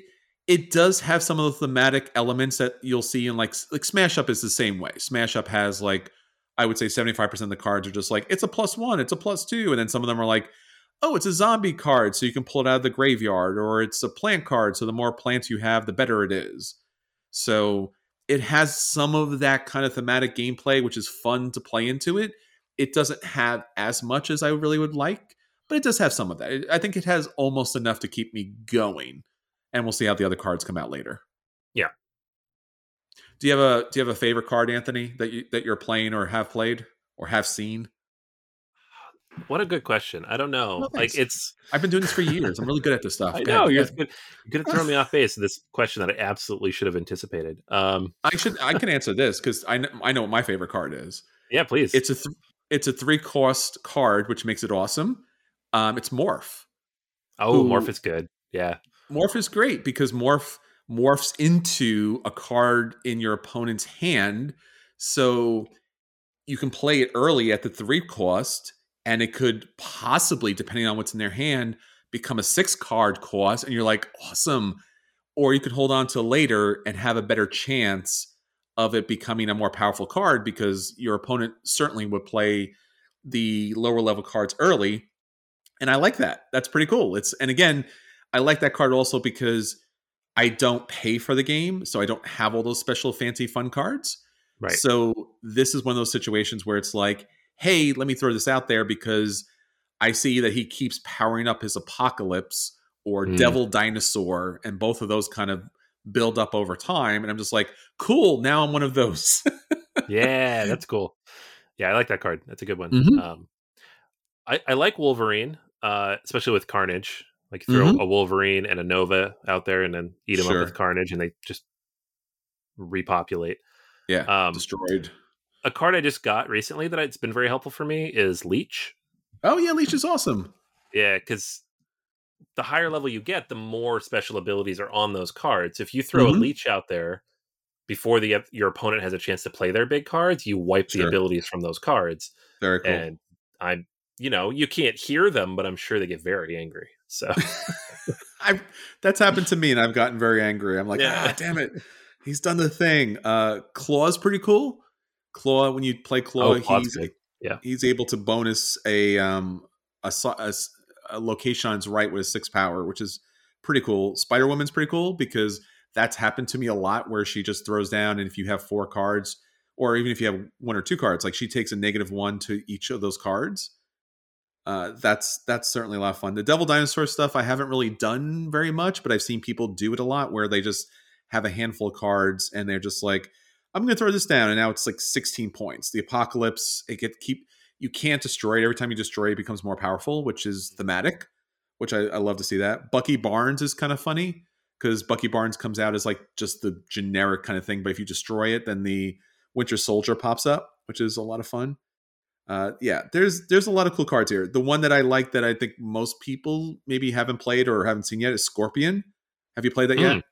it does have some of the thematic elements that you'll see in like like Smash Up is the same way. Smash Up has like I would say 75% of the cards are just like it's a plus one, it's a plus two, and then some of them are like, oh, it's a zombie card, so you can pull it out of the graveyard, or it's a plant card, so the more plants you have, the better it is. So it has some of that kind of thematic gameplay, which is fun to play into it. It doesn't have as much as I really would like, but it does have some of that. I think it has almost enough to keep me going, and we'll see how the other cards come out later. Yeah. Do you have a Do you have a favorite card, Anthony, that you that you're playing or have played or have seen? What a good question. I don't know. Well, like it's I've been doing this for years. I'm really good at this stuff. I Go know ahead. you're Yeah. good. You could have thrown me off base with this question that I absolutely should have anticipated. Um, I should. I can answer this because I know, I know what my favorite card is. yeah, please. It's a th- it's a three cost card, which makes it awesome. Um, it's morph. oh, who- Morph is good. Yeah, Morph is great because morph morphs into a card in your opponent's hand, so you can play it early at the three cost, and it could possibly, depending on what's in their hand, become a six card cost, and you're like, awesome. Or you could hold on to later and have a better chance of it becoming a more powerful card because your opponent certainly would play the lower level cards early. And I like that. That's pretty cool. It's and again, I like that card also because I don't pay for the game, so I don't have all those special fancy fun cards. right. So this is one of those situations where it's like, hey, let me throw this out there because I see that he keeps powering up his apocalypse or Mm. devil dinosaur, and both of those kind of build up over time. And I'm just like, cool, now I'm one of those. yeah, that's cool. Yeah, I like that card. That's a good one. Mhm. Um, I, I like Wolverine, uh, especially with Carnage. Like throw Mhm. a Wolverine and a Nova out there, and then eat them Sure. up with Carnage, and they just repopulate. yeah, Um, destroyed. a card I just got recently that it's been very helpful for me is Leech. Oh yeah, Leech is awesome. Yeah, because the higher level you get, the more special abilities are on those cards. If you throw Mhm. a leech out there before the your opponent has a chance to play their big cards, you wipe the abilities from those cards. Very cool. And I'm, you know, you can't hear them, but I'm sure they get very angry. So I that's happened to me, and I've gotten very angry. I'm like, Yeah. ah, damn it, he's done the thing. Uh, Klaw's pretty cool. Klaw, when you play Klaw, Oh, he's. Yeah. he's able to bonus a um a, a a location on his right with a six power, which is pretty cool. Spider Woman's pretty cool because that's happened to me a lot where she just throws down, and if you have four cards, or even if you have one or two cards, like she takes a negative one to each of those cards. Uh, that's that's certainly a lot of fun. The Devil Dinosaur stuff I haven't really done very much, but I've seen people do it a lot where they just have a handful of cards and they're just like, I'm going to throw this down, and now it's like 16 points. The Apocalypse, it get keep you can't destroy it. Every time you destroy it, it becomes more powerful, which is thematic, which I, I love to see that. Bucky Barnes is kind of funny because Bucky Barnes comes out as like just the generic kind of thing, but if you destroy it, then the Winter Soldier pops up, which is a lot of fun. Uh, yeah, there's there's a lot of cool cards here. The one that I like that I think most people maybe haven't played or haven't seen yet is Scorpion. Have you played that yet? Mm.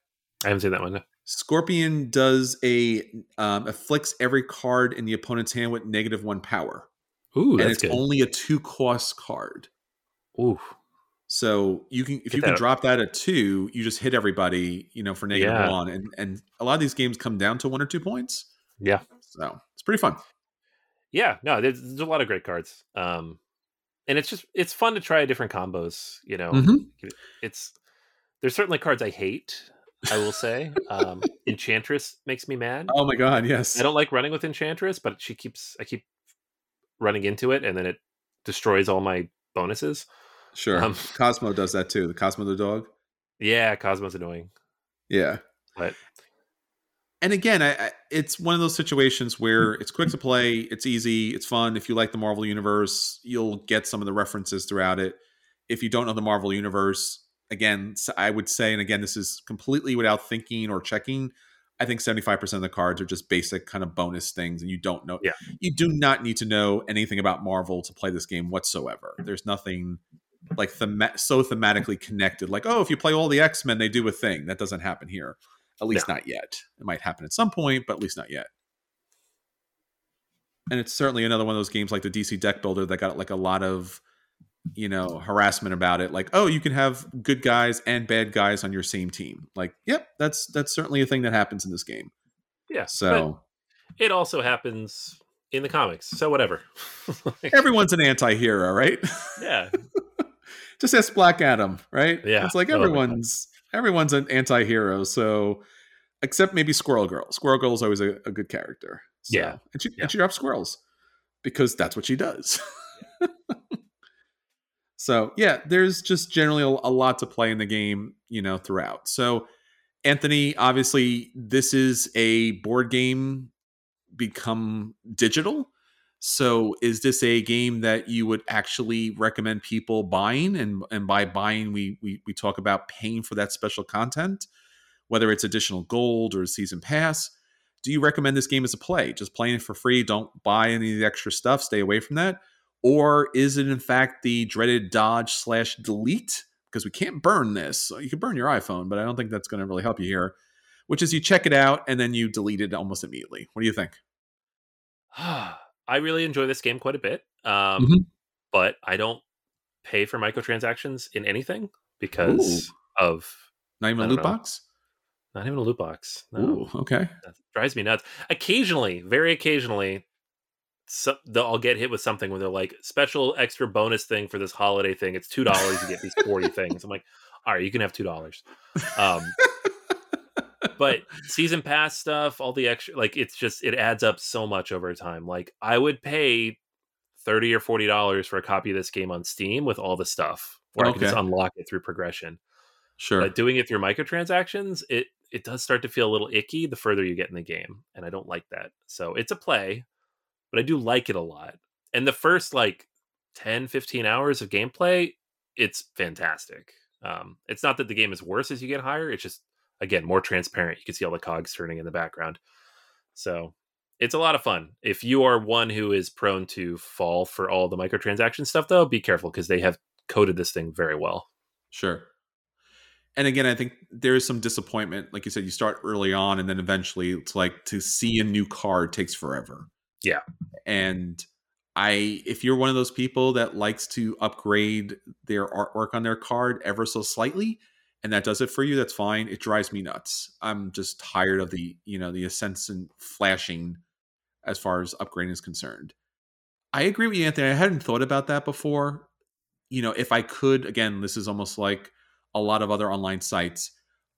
I haven't seen that one. no. Scorpion does a um, afflicts every card in the opponent's hand with negative one power, Ooh, and it's good. only a two cost card. Ooh, So you can if Get you can drop that at two, you just hit everybody, you know, for negative Yeah. one, and and a lot of these games come down to one or two points. yeah, So it's pretty fun. Yeah. No, there's, there's a lot of great cards. Um, and it's just it's fun to try different combos. You know, Mhm. it's there's certainly cards I hate. I will say, um, Enchantress makes me mad. Oh my god, yes. I don't like running with Enchantress, but she keeps I keep running into it, and then it destroys all my bonuses. Sure. Um, Cosmo does that too. The Cosmo the dog. Yeah, Cosmo's annoying, Yeah. but And again, I, I, it's one of those situations where it's quick to play, it's easy, it's fun. If you like the Marvel universe, you'll get some of the references throughout it. If you don't know the Marvel universe, again, I would say, and again, this is completely without thinking or checking. I think 75% of the cards are just basic kind of bonus things, and you don't know. Yeah. You do not need to know anything about Marvel to play this game whatsoever. Mm-hmm. There's nothing like thema- so thematically connected. Like, oh, if you play all the X Men, they do a thing. That doesn't happen here. At least not yet. It might happen at some point, but at least not yet. and it's certainly another one of those games like the DC Deck Builder that got like a lot of you know harassment about it like oh you can have good guys and bad guys on your same team like yep that's that's certainly a thing that happens in this game Yeah. so it also happens in the comics. So whatever. Like, everyone's an anti-hero right yeah. just ask black adam right Yeah, it's like everyone's everyone's an anti-hero so except maybe squirrel girl squirrel girl is always a, a good character So- Yeah. and she, Yeah. and she drops squirrels because that's what she does so yeah there's just generally a, a lot to play in the game you know throughout so anthony obviously this is a board game become digital so is this a game that you would actually recommend people buying? And and by buying we we, we talk about paying for that special content whether it's additional gold or a season pass. Do you recommend this game as a play? Just playing it for free don't buy any of the extra stuff stay away from that? Or is it in fact the dreaded dodge slash delete? Because we can't burn this. You can burn your iphone but i don't think that's going to really help you here which is you check it out and then you delete it almost immediately. What do you think I really enjoy this game quite a bit. Um, Mhm. but I don't pay for microtransactions in anything because of not even a loot know. box not even a loot box. No. Ooh, okay That drives me nuts. Occasionally, very occasionally, so, they'll- I'll get hit with something where they're like, special extra bonus thing for this holiday thing. It's two dollars to get these forty things. I'm like, all right, you can have two dollars. Um, but season pass stuff, all the extra, like it's just it adds up so much over time. Like I would pay thirty or forty dollars for a copy of this game on Steam with all the stuff, where I can just unlock it through progression. sure But doing it through microtransactions, it it does start to feel a little icky the further you get in the game, and I don't like that. So it's a play, but I do like it a lot. And the first like 10, 15 hours of gameplay, it's fantastic. Um, it's not that the game is worse as you get higher; it's just again more transparent. You can see all the cogs turning in the background. So it's a lot of fun. If you are one who is prone to fall for all the microtransaction stuff, though, be careful because they have coded this thing very well. Sure. And again, I think there is some disappointment. Like you said, you start early on, and then eventually it's like to see a new card takes forever. Yeah. And I, if you're one of those people that likes to upgrade their artwork on their card ever so slightly, and that does it for you, that's fine. It drives me nuts. I'm just tired of the, you know, the incessant flashing as far as upgrading is concerned. I agree with you, Anthony. I hadn't thought about that before. You know, if I could, again, this is almost like a lot of other online sites,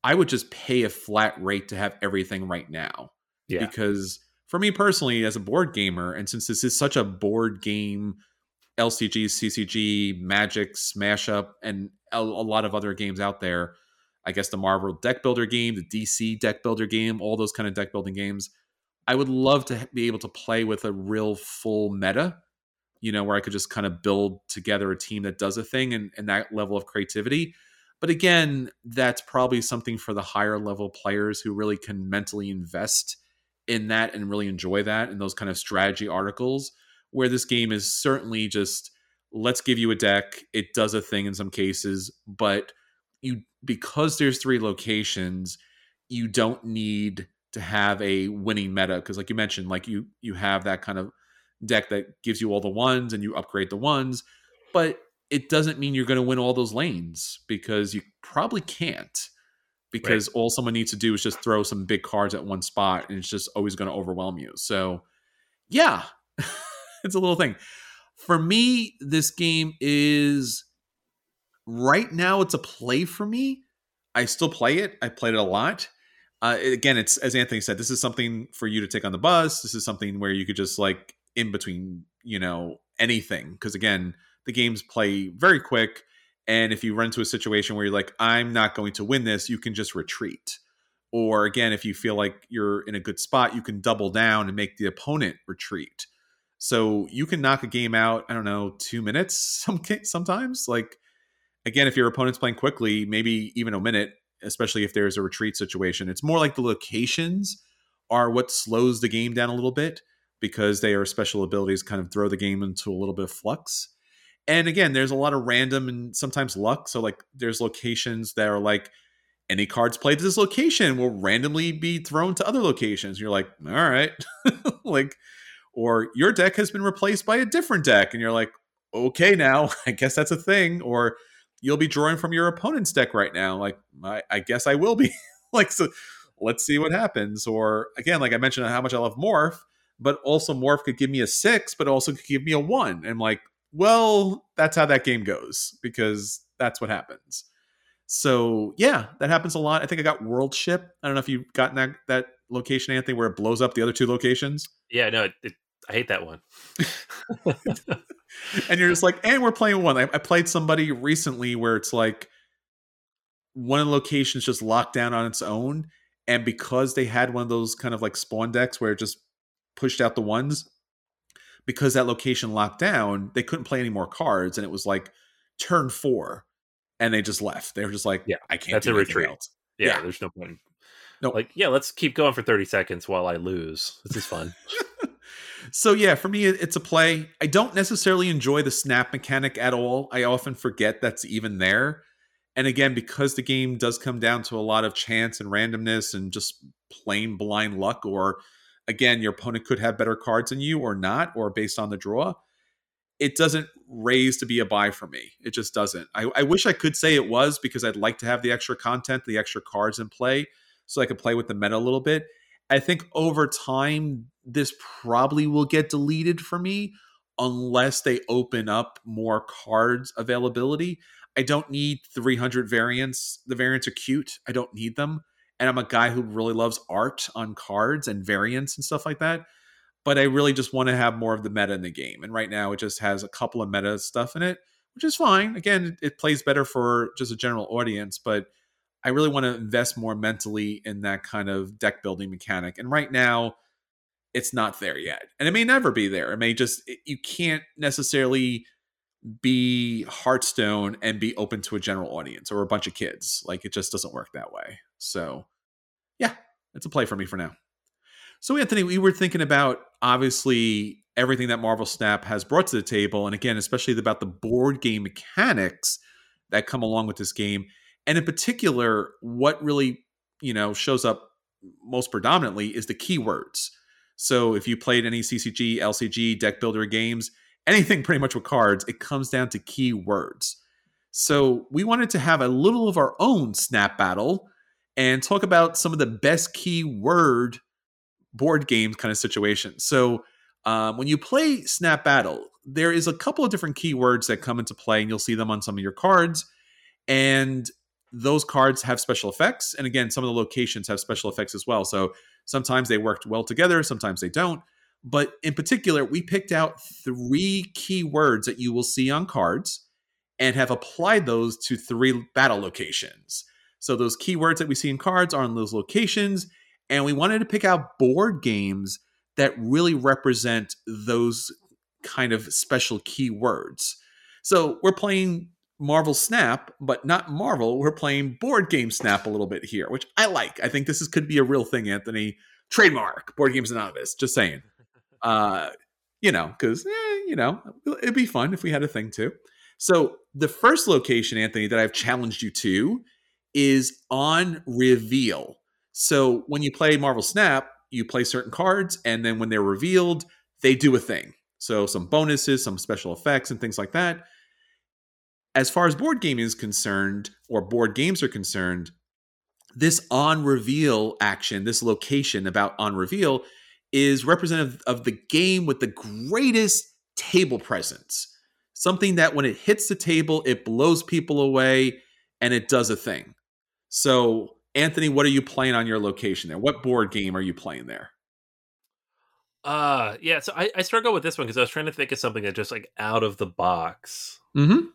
I would just pay a flat rate to have everything right now. Yeah. Because for me personally, as a board gamer, and since this is such a board game, LCG, CCG, Magic, Smash Up, and a, a lot of other games out there, I guess the Marvel deck builder game, the DC deck builder game, all those kind of deck building games, I would love to be able to play with a real full meta you know, where I could just kind of build together a team that does a thing and, and that level of creativity. But again, that's probably something for the higher level players who really can mentally invest in that and really enjoy that and those kind of strategy articles. Where this game is certainly just let's give you a deck. It does a thing in some cases, but you because there's three locations, you don't need to have a winning meta because, like you mentioned, like you you have that kind of deck that gives you all the ones and you upgrade the ones, but it doesn't mean you're going to win all those lanes because you probably can't. Because all someone needs to do is just throw some big cards at one spot and it's just always going to overwhelm you. So, yeah, it's a little thing. For me, this game is right now, it's a play for me. I still play it, I played it a lot. Uh, again, it's as Anthony said, this is something for you to take on the bus. This is something where you could just like in between, you know, anything. Because again, the games play very quick. And if you run into a situation where you're like, I'm not going to win this, you can just retreat. Or again, if you feel like you're in a good spot, you can double down and make the opponent retreat. So you can knock a game out, I don't know, two minutes some sometimes. Like again, if your opponent's playing quickly, maybe even a minute, especially if there's a retreat situation. It's more like the locations are what slows the game down a little bit because they are special abilities kind of throw the game into a little bit of flux. And again, there's a lot of random and sometimes luck. So like there's locations that are like any cards played to this location will randomly be thrown to other locations. You're like, all right. like or your deck has been replaced by a different deck and you're like okay now i guess that's a thing or you'll be drawing from your opponent's deck right now like i, I guess i will be. Like so let's see what happens or again like i mentioned how much i love morph but also morph could give me a six but also could give me a one and like well that's how that game goes because that's what happens. So yeah that happens a lot. I think i got world ship. I don't know if you've gotten that that location anthony where it blows up the other two locations. Yeah, no, it, it, I hate that one. and you're just like, and we're playing one. I, I played somebody recently where it's like one of the locations just locked down on its own, and because they had one of those kind of like spawn decks where it just pushed out the ones, because that location locked down, they couldn't play any more cards, and it was like turn four, and they just left. They were just like, Yeah, I can't. that's a retreat. yeah, Yeah. there's no point. No. Like, yeah, let's keep going for 30 seconds while I lose. This is fun. so yeah, for me, it's a play. I don't necessarily enjoy the snap mechanic at all. I often forget that's even there. And again, because the game does come down to a lot of chance and randomness and just plain blind luck, or again, your opponent could have better cards than you or not, or based on the draw, it doesn't raise to be a buy for me. It just doesn't. I, I wish I could say it was because I'd like to have the extra content, the extra cards in play, so I could play with the meta a little bit. I think over time, this probably will get deleted for me unless they open up more cards availability. I don't need 300 variants. The variants are cute. I don't need them. And I'm a guy who really loves art on cards and variants and stuff like that. But I really just want to have more of the meta in the game. And right now, it just has a couple of meta stuff in it, which is fine. Again, it, plays better for just a general audience, but I really want to invest more mentally in that kind of deck building mechanic. And right now, it's not there yet. And it may never be there. It may just, it- you can't necessarily be Hearthstone and be open to a general audience or a bunch of kids. Like it just doesn't work that way. So, yeah, it's a play for me for now. So, Anthony, we were thinking about obviously everything that Marvel Snap has brought to the table. And again, especially about the board game mechanics that come along with this game. And in particular, what really, you know, shows up most predominantly is the keywords. So if you played any CCG, LCG, deck builder games, anything pretty much with cards, it comes down to keywords. So we wanted to have a little of our own snap battle and talk about some of the best keyword board game kind of situations. So um, when you play Snap Battle, there is a couple of different keywords that come into play, and you'll see them on some of your cards. And those cards have special effects. And again, some of the locations have special effects as well. So sometimes they worked well together, sometimes they don't. But in particular, we picked out three keywords that you will see on cards and have applied those to three battle locations. So those keywords that we see in cards are on those locations. And we wanted to pick out board games that really represent those kind of special keywords. So we're playing Marvel Snap, but not Marvel. We're playing board game Snap a little bit here, which I like. I think this is could be a real thing, Anthony. Trademark Board Games Anonymous. Just saying. Uh, you know, because eh, you know it'd be fun if we had a thing too. So the first location, Anthony, that I've challenged you to is on reveal. So when you play Marvel Snap, you play certain cards, and then when they're revealed, they do a thing. So some bonuses, some special effects, and things like that. As far as board gaming is concerned, or board games are concerned, this on reveal action, this location about on reveal, is representative of the game with the greatest table presence. Something that when it hits the table, it blows people away and it does a thing. So, Anthony, what are you playing on your location there? What board game are you playing there? Uh yeah, so I, I struggle with this one because I was trying to think of something that just like out of the box Mm-hmm.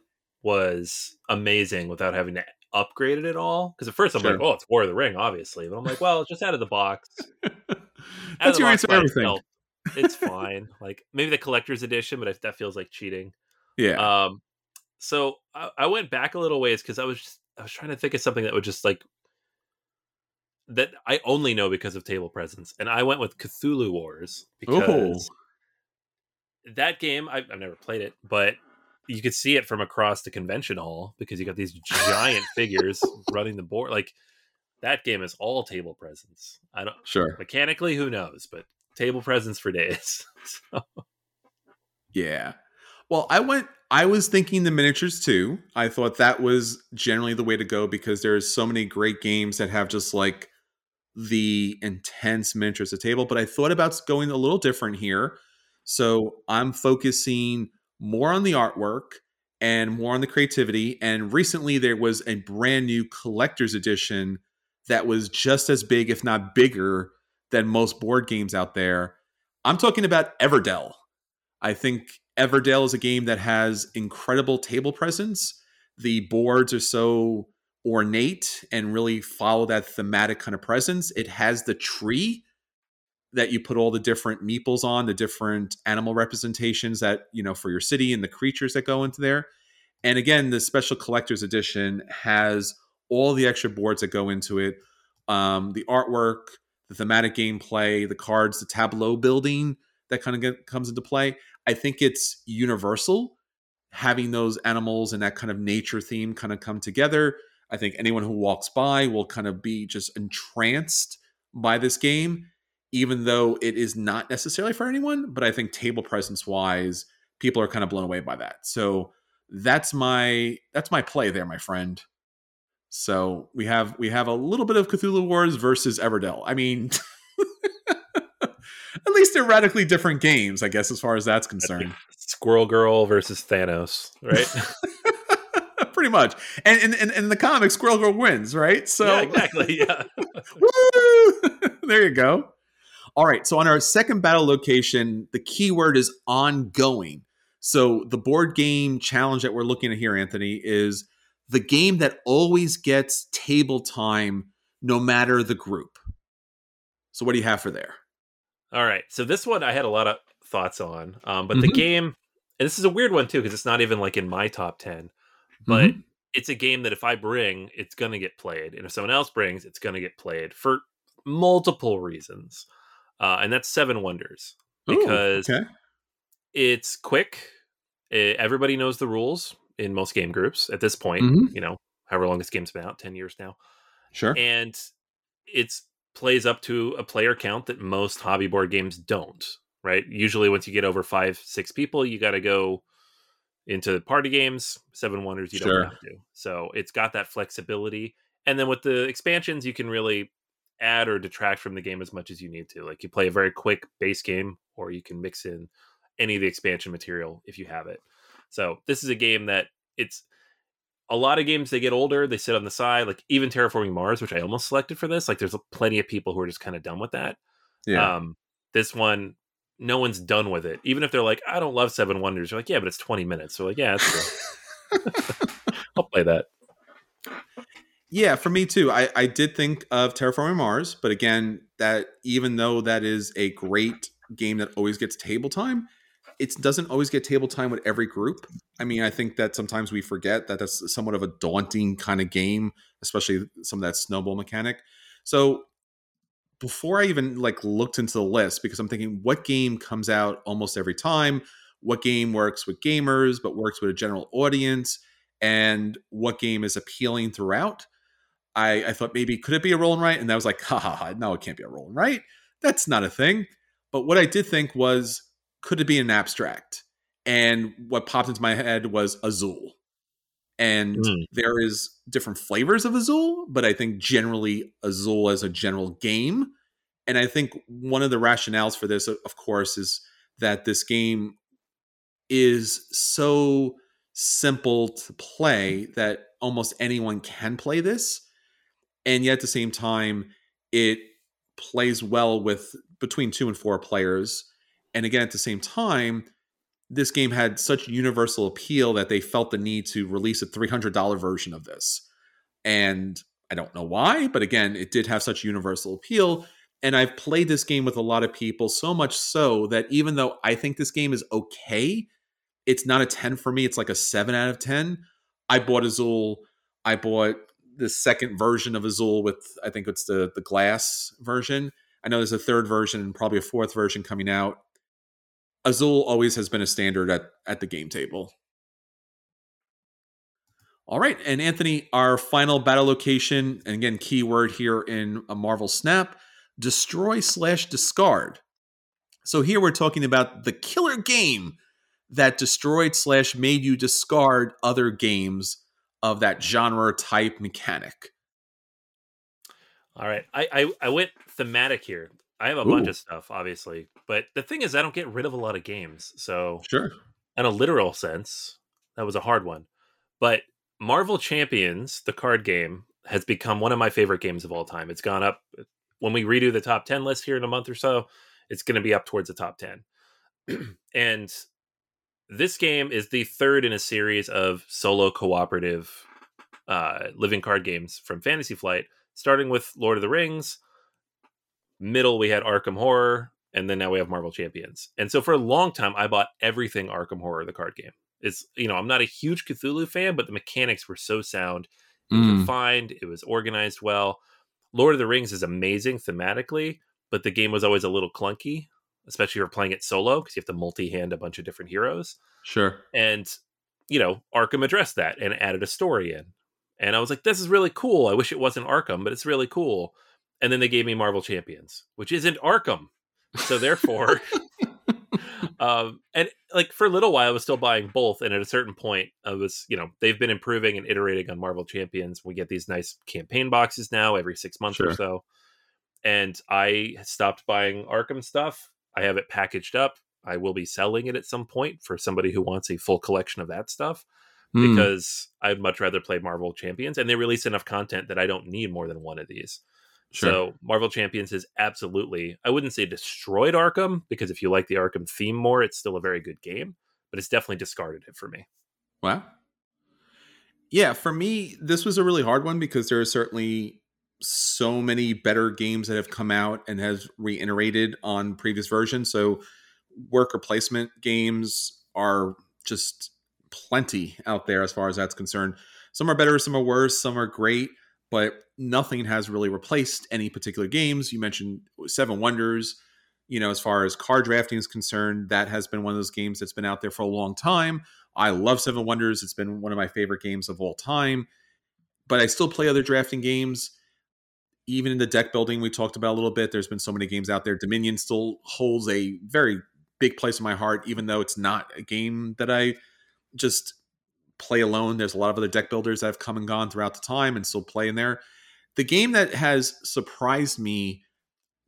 Was amazing without having to upgrade it at all. Because at first I'm Sure. like, oh, it's War of the Ring, obviously, but I'm like, well, it's just out of the box. That's the your box answer to everything. itself, It's fine. like maybe the collector's edition, but I, that feels like cheating. Yeah. Um, so I, I went back a little ways because I was just, I was trying to think of something that would just like that I only know because of table presence, and I went with Cthulhu Wars because that game I've, I've never played it, but you could see it from across the convention hall because you got these giant figures running the board. Like that game is all table presence. I don't sure. mechanically, who knows, but table presence for days. so. Yeah. Well, I went. I was thinking the miniatures too. I thought that was generally the way to go because there's so many great games that have just like the intense miniatures at table. But I thought about going a little different here. So I'm focusing more on the artwork and more on the creativity. And recently there was a brand new collector's edition that was just as big, if not bigger, than most board games out there. I'm talking about Everdell. I think Everdell is a game that has incredible table presence. The boards are so ornate and really follow that thematic kind of presence. It has the tree that you put all the different meeples on, the different animal representations that, you know, for your city and the creatures that go into there. And again, the special collector's edition has all the extra boards that go into it. Um, the artwork, the thematic gameplay, the cards, the tableau building that kind of get, comes into play. I think it's universal having those animals and that kind of nature theme kind of come together. I think anyone who walks by will kind of be just entranced by this game, even though it is not necessarily for anyone. But I think table presence wise, people are kind of blown away by that. So that's my that's my play there, my friend. So we have we have a little bit of Cthulhu Wars versus Everdell. I mean, at least they're radically different games, I guess, as far as that's concerned. Squirrel Girl versus Thanos, right? Pretty much. And in, in, in, the comics, Squirrel Girl wins, right? So yeah, exactly. Yeah. there you go. All right. So on our second battle location, the keyword is ongoing. So the board game challenge that we're looking at here, Anthony, is the game that always gets table time no matter the group. So what do you have for there? All right. So this one I had a lot of thoughts on. Um, but mm-hmm. the game, and this is a weird one too, because it's not even like in my top 10, but mm-hmm. it's a game that if I bring, it's going to get played. And if someone else brings, it's going to get played for multiple reasons. Uh, and that's Seven Wonders because Ooh, okay. it's quick. It, everybody knows the rules in most game groups at this point, mm-hmm. you know, however long this game's been out, 10 years now. Sure. And it's plays up to a player count that most hobby board games don't, right? Usually once you get over five, six people, you got to go into party games. Seven Wonders, you sure. don't have to. So it's got that flexibility. And then with the expansions, you can really add or detract from the game as much as you need to. Like you play a very quick base game, or you can mix in any of the expansion material if you have it. So this is a game that it's a lot of games they get older, they sit on the side. Like even Terraforming Mars, which I almost selected for this. Like there's plenty of people who are just kind of done with that. Yeah. Um, this one, no one's done with it. Even if they're like, I don't love Seven Wonders. You're like, yeah, but it's 20 minutes. So like, yeah, that's I'll play that. Yeah, for me too. I, I did think of Terraforming Mars, but again, that even though that is a great game that always gets table time, it doesn't always get table time with every group. I mean, I think that sometimes we forget that that's somewhat of a daunting kind of game, especially some of that snowball mechanic. So before I even like looked into the list, because I'm thinking what game comes out almost every time, what game works with gamers but works with a general audience, and what game is appealing throughout. I, I thought maybe could it be a roll and write? And I was like, ha ha ha, no, it can't be a roll and write. That's not a thing. But what I did think was could it be an abstract? And what popped into my head was Azul. And mm. there is different flavors of Azul, but I think generally Azul as a general game. And I think one of the rationales for this, of course, is that this game is so simple to play that almost anyone can play this. And yet at the same time, it plays well with between two and four players and again, at the same time, this game had such universal appeal that they felt the need to release a $300 version of this. And I don't know why, but again, it did have such universal appeal. And I've played this game with a lot of people, so much so that even though I think this game is okay, it's not a 10 for me. It's like a 7 out of 10. I bought Azul. I bought the second version of Azul with, I think it's the, the glass version. I know there's a third version and probably a fourth version coming out. Azul always has been a standard at, at the game table. All right, and Anthony, our final battle location, and again, keyword here in a Marvel Snap: destroy slash discard. So here we're talking about the killer game that destroyed slash made you discard other games of that genre type mechanic. All right, I I, I went thematic here. I have a Ooh. bunch of stuff, obviously, but the thing is, I don't get rid of a lot of games. So sure, in a literal sense, that was a hard one. But Marvel Champions, the card game, has become one of my favorite games of all time. It's gone up when we redo the top 10 list here in a month or so, it's going to be up towards the top 10. and this game is the third in a series of solo cooperative uh, living card games from Fantasy Flight, starting with Lord of the Rings. Middle, we had Arkham Horror, and then now we have Marvel Champions. And so for a long time, I bought everything Arkham Horror, the card game. It's you know I'm not a huge Cthulhu fan, but the mechanics were so sound. Mm. refined. It was organized well. Lord of the Rings is amazing thematically, but the game was always a little clunky, especially if you're playing it solo because you have to multi-hand a bunch of different heroes. Sure. And you know, Arkham addressed that and added a story in. And I was like, this is really cool. I wish it wasn't Arkham, but it's really cool. And then they gave me Marvel Champions, which isn't Arkham. So therefore, um, and like for a little while, I was still buying both. And at a certain point, I was, you know, they've been improving and iterating on Marvel Champions. We get these nice campaign boxes now every six months sure. or so. And I stopped buying Arkham stuff. I have it packaged up. I will be selling it at some point for somebody who wants a full collection of that stuff mm. because I'd much rather play Marvel Champions. And they release enough content that I don't need more than one of these. Sure. So Marvel Champions has absolutely, I wouldn't say destroyed Arkham because if you like the Arkham theme more, it's still a very good game, but it's definitely discarded it for me. Wow. Yeah, for me, this was a really hard one because there are certainly so many better games that have come out and has reiterated on previous versions. So worker placement games are just plenty out there as far as that's concerned. Some are better, some are worse, some are great but nothing has really replaced any particular games. You mentioned Seven Wonders. You know, as far as card drafting is concerned, that has been one of those games that's been out there for a long time. I love Seven Wonders. It's been one of my favorite games of all time. But I still play other drafting games. Even in the deck building we talked about a little bit, there's been so many games out there. Dominion still holds a very big place in my heart, even though it's not a game that I just play alone. There's a lot of other deck builders that have come and gone throughout the time and still play in there. The game that has surprised me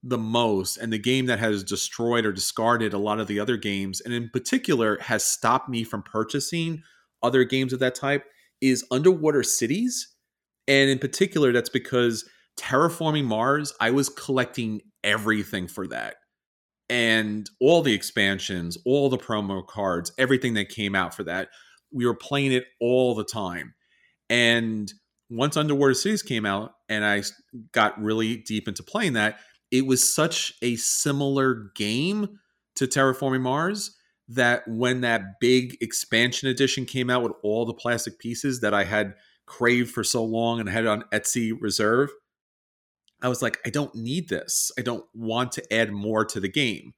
the most and the game that has destroyed or discarded a lot of the other games and in particular has stopped me from purchasing other games of that type is underwater cities and in particular that's because terraforming mars i was collecting everything for that and all the expansions all the promo cards everything that came out for that we were playing it all the time. And once Underwater Cities came out and I got really deep into playing that, it was such a similar game to Terraforming Mars that when that big expansion edition came out with all the plastic pieces that I had craved for so long and had on Etsy reserve, I was like, I don't need this. I don't want to add more to the game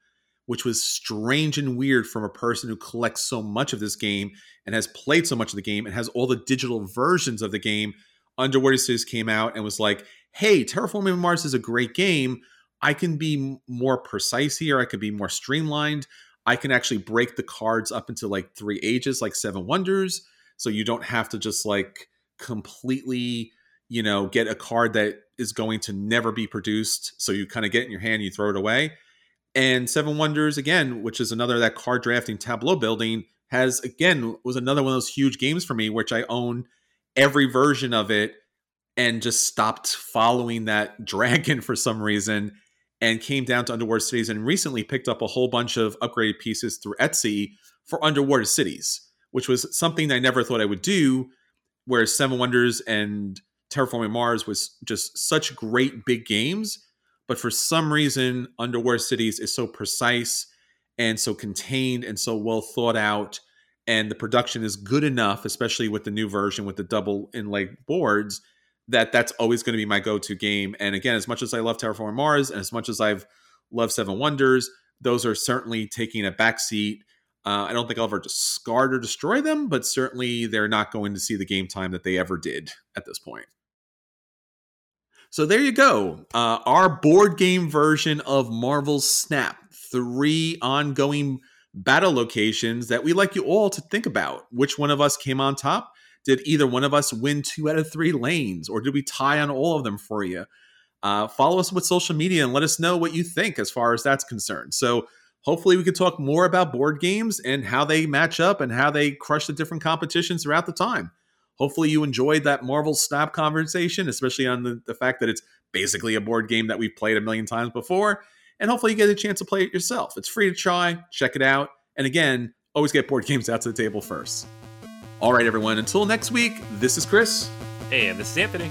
which was strange and weird from a person who collects so much of this game and has played so much of the game and has all the digital versions of the game. Underwater Cities came out and was like, hey, Terraforming Mars is a great game. I can be more precise here. I can be more streamlined. I can actually break the cards up into like three ages, like Seven Wonders. So you don't have to just like completely, you know, get a card that is going to never be produced. So you kind of get in your hand, you throw it away and Seven Wonders again, which is another that card drafting tableau building, has again was another one of those huge games for me, which I own every version of it and just stopped following that dragon for some reason and came down to Underwater Cities and recently picked up a whole bunch of upgraded pieces through Etsy for Underwater Cities, which was something I never thought I would do. Whereas Seven Wonders and Terraforming Mars was just such great big games but for some reason, Underwater Cities is so precise and so contained and so well thought out. And the production is good enough, especially with the new version with the double inlay boards, that that's always going to be my go to game. And again, as much as I love Terraforming Mars and as much as I've loved Seven Wonders, those are certainly taking a backseat. Uh, I don't think I'll ever discard or destroy them, but certainly they're not going to see the game time that they ever did at this point. So there you go. Uh, our board game version of Marvel's Snap. Three ongoing battle locations that we'd like you all to think about. Which one of us came on top? Did either one of us win two out of three lanes, or did we tie on all of them for you? Uh, follow us with social media and let us know what you think as far as that's concerned. So hopefully we could talk more about board games and how they match up and how they crush the different competitions throughout the time. Hopefully you enjoyed that Marvel Snap conversation, especially on the, the fact that it's basically a board game that we've played a million times before. And hopefully you get a chance to play it yourself. It's free to try, check it out. And again, always get board games out to the table first. All right, everyone, until next week, this is Chris. And this is Anthony.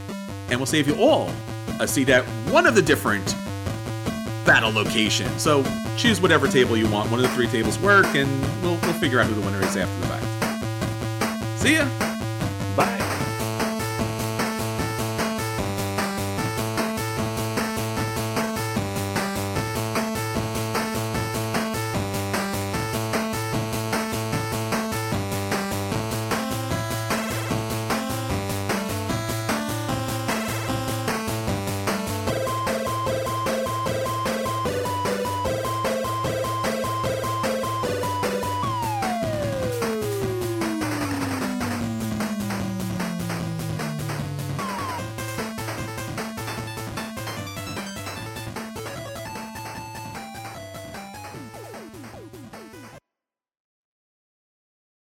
And we'll save you all a seat at one of the different battle locations. So choose whatever table you want. One of the three tables work, and we'll, we'll figure out who the winner is after the fact. See ya. Bye.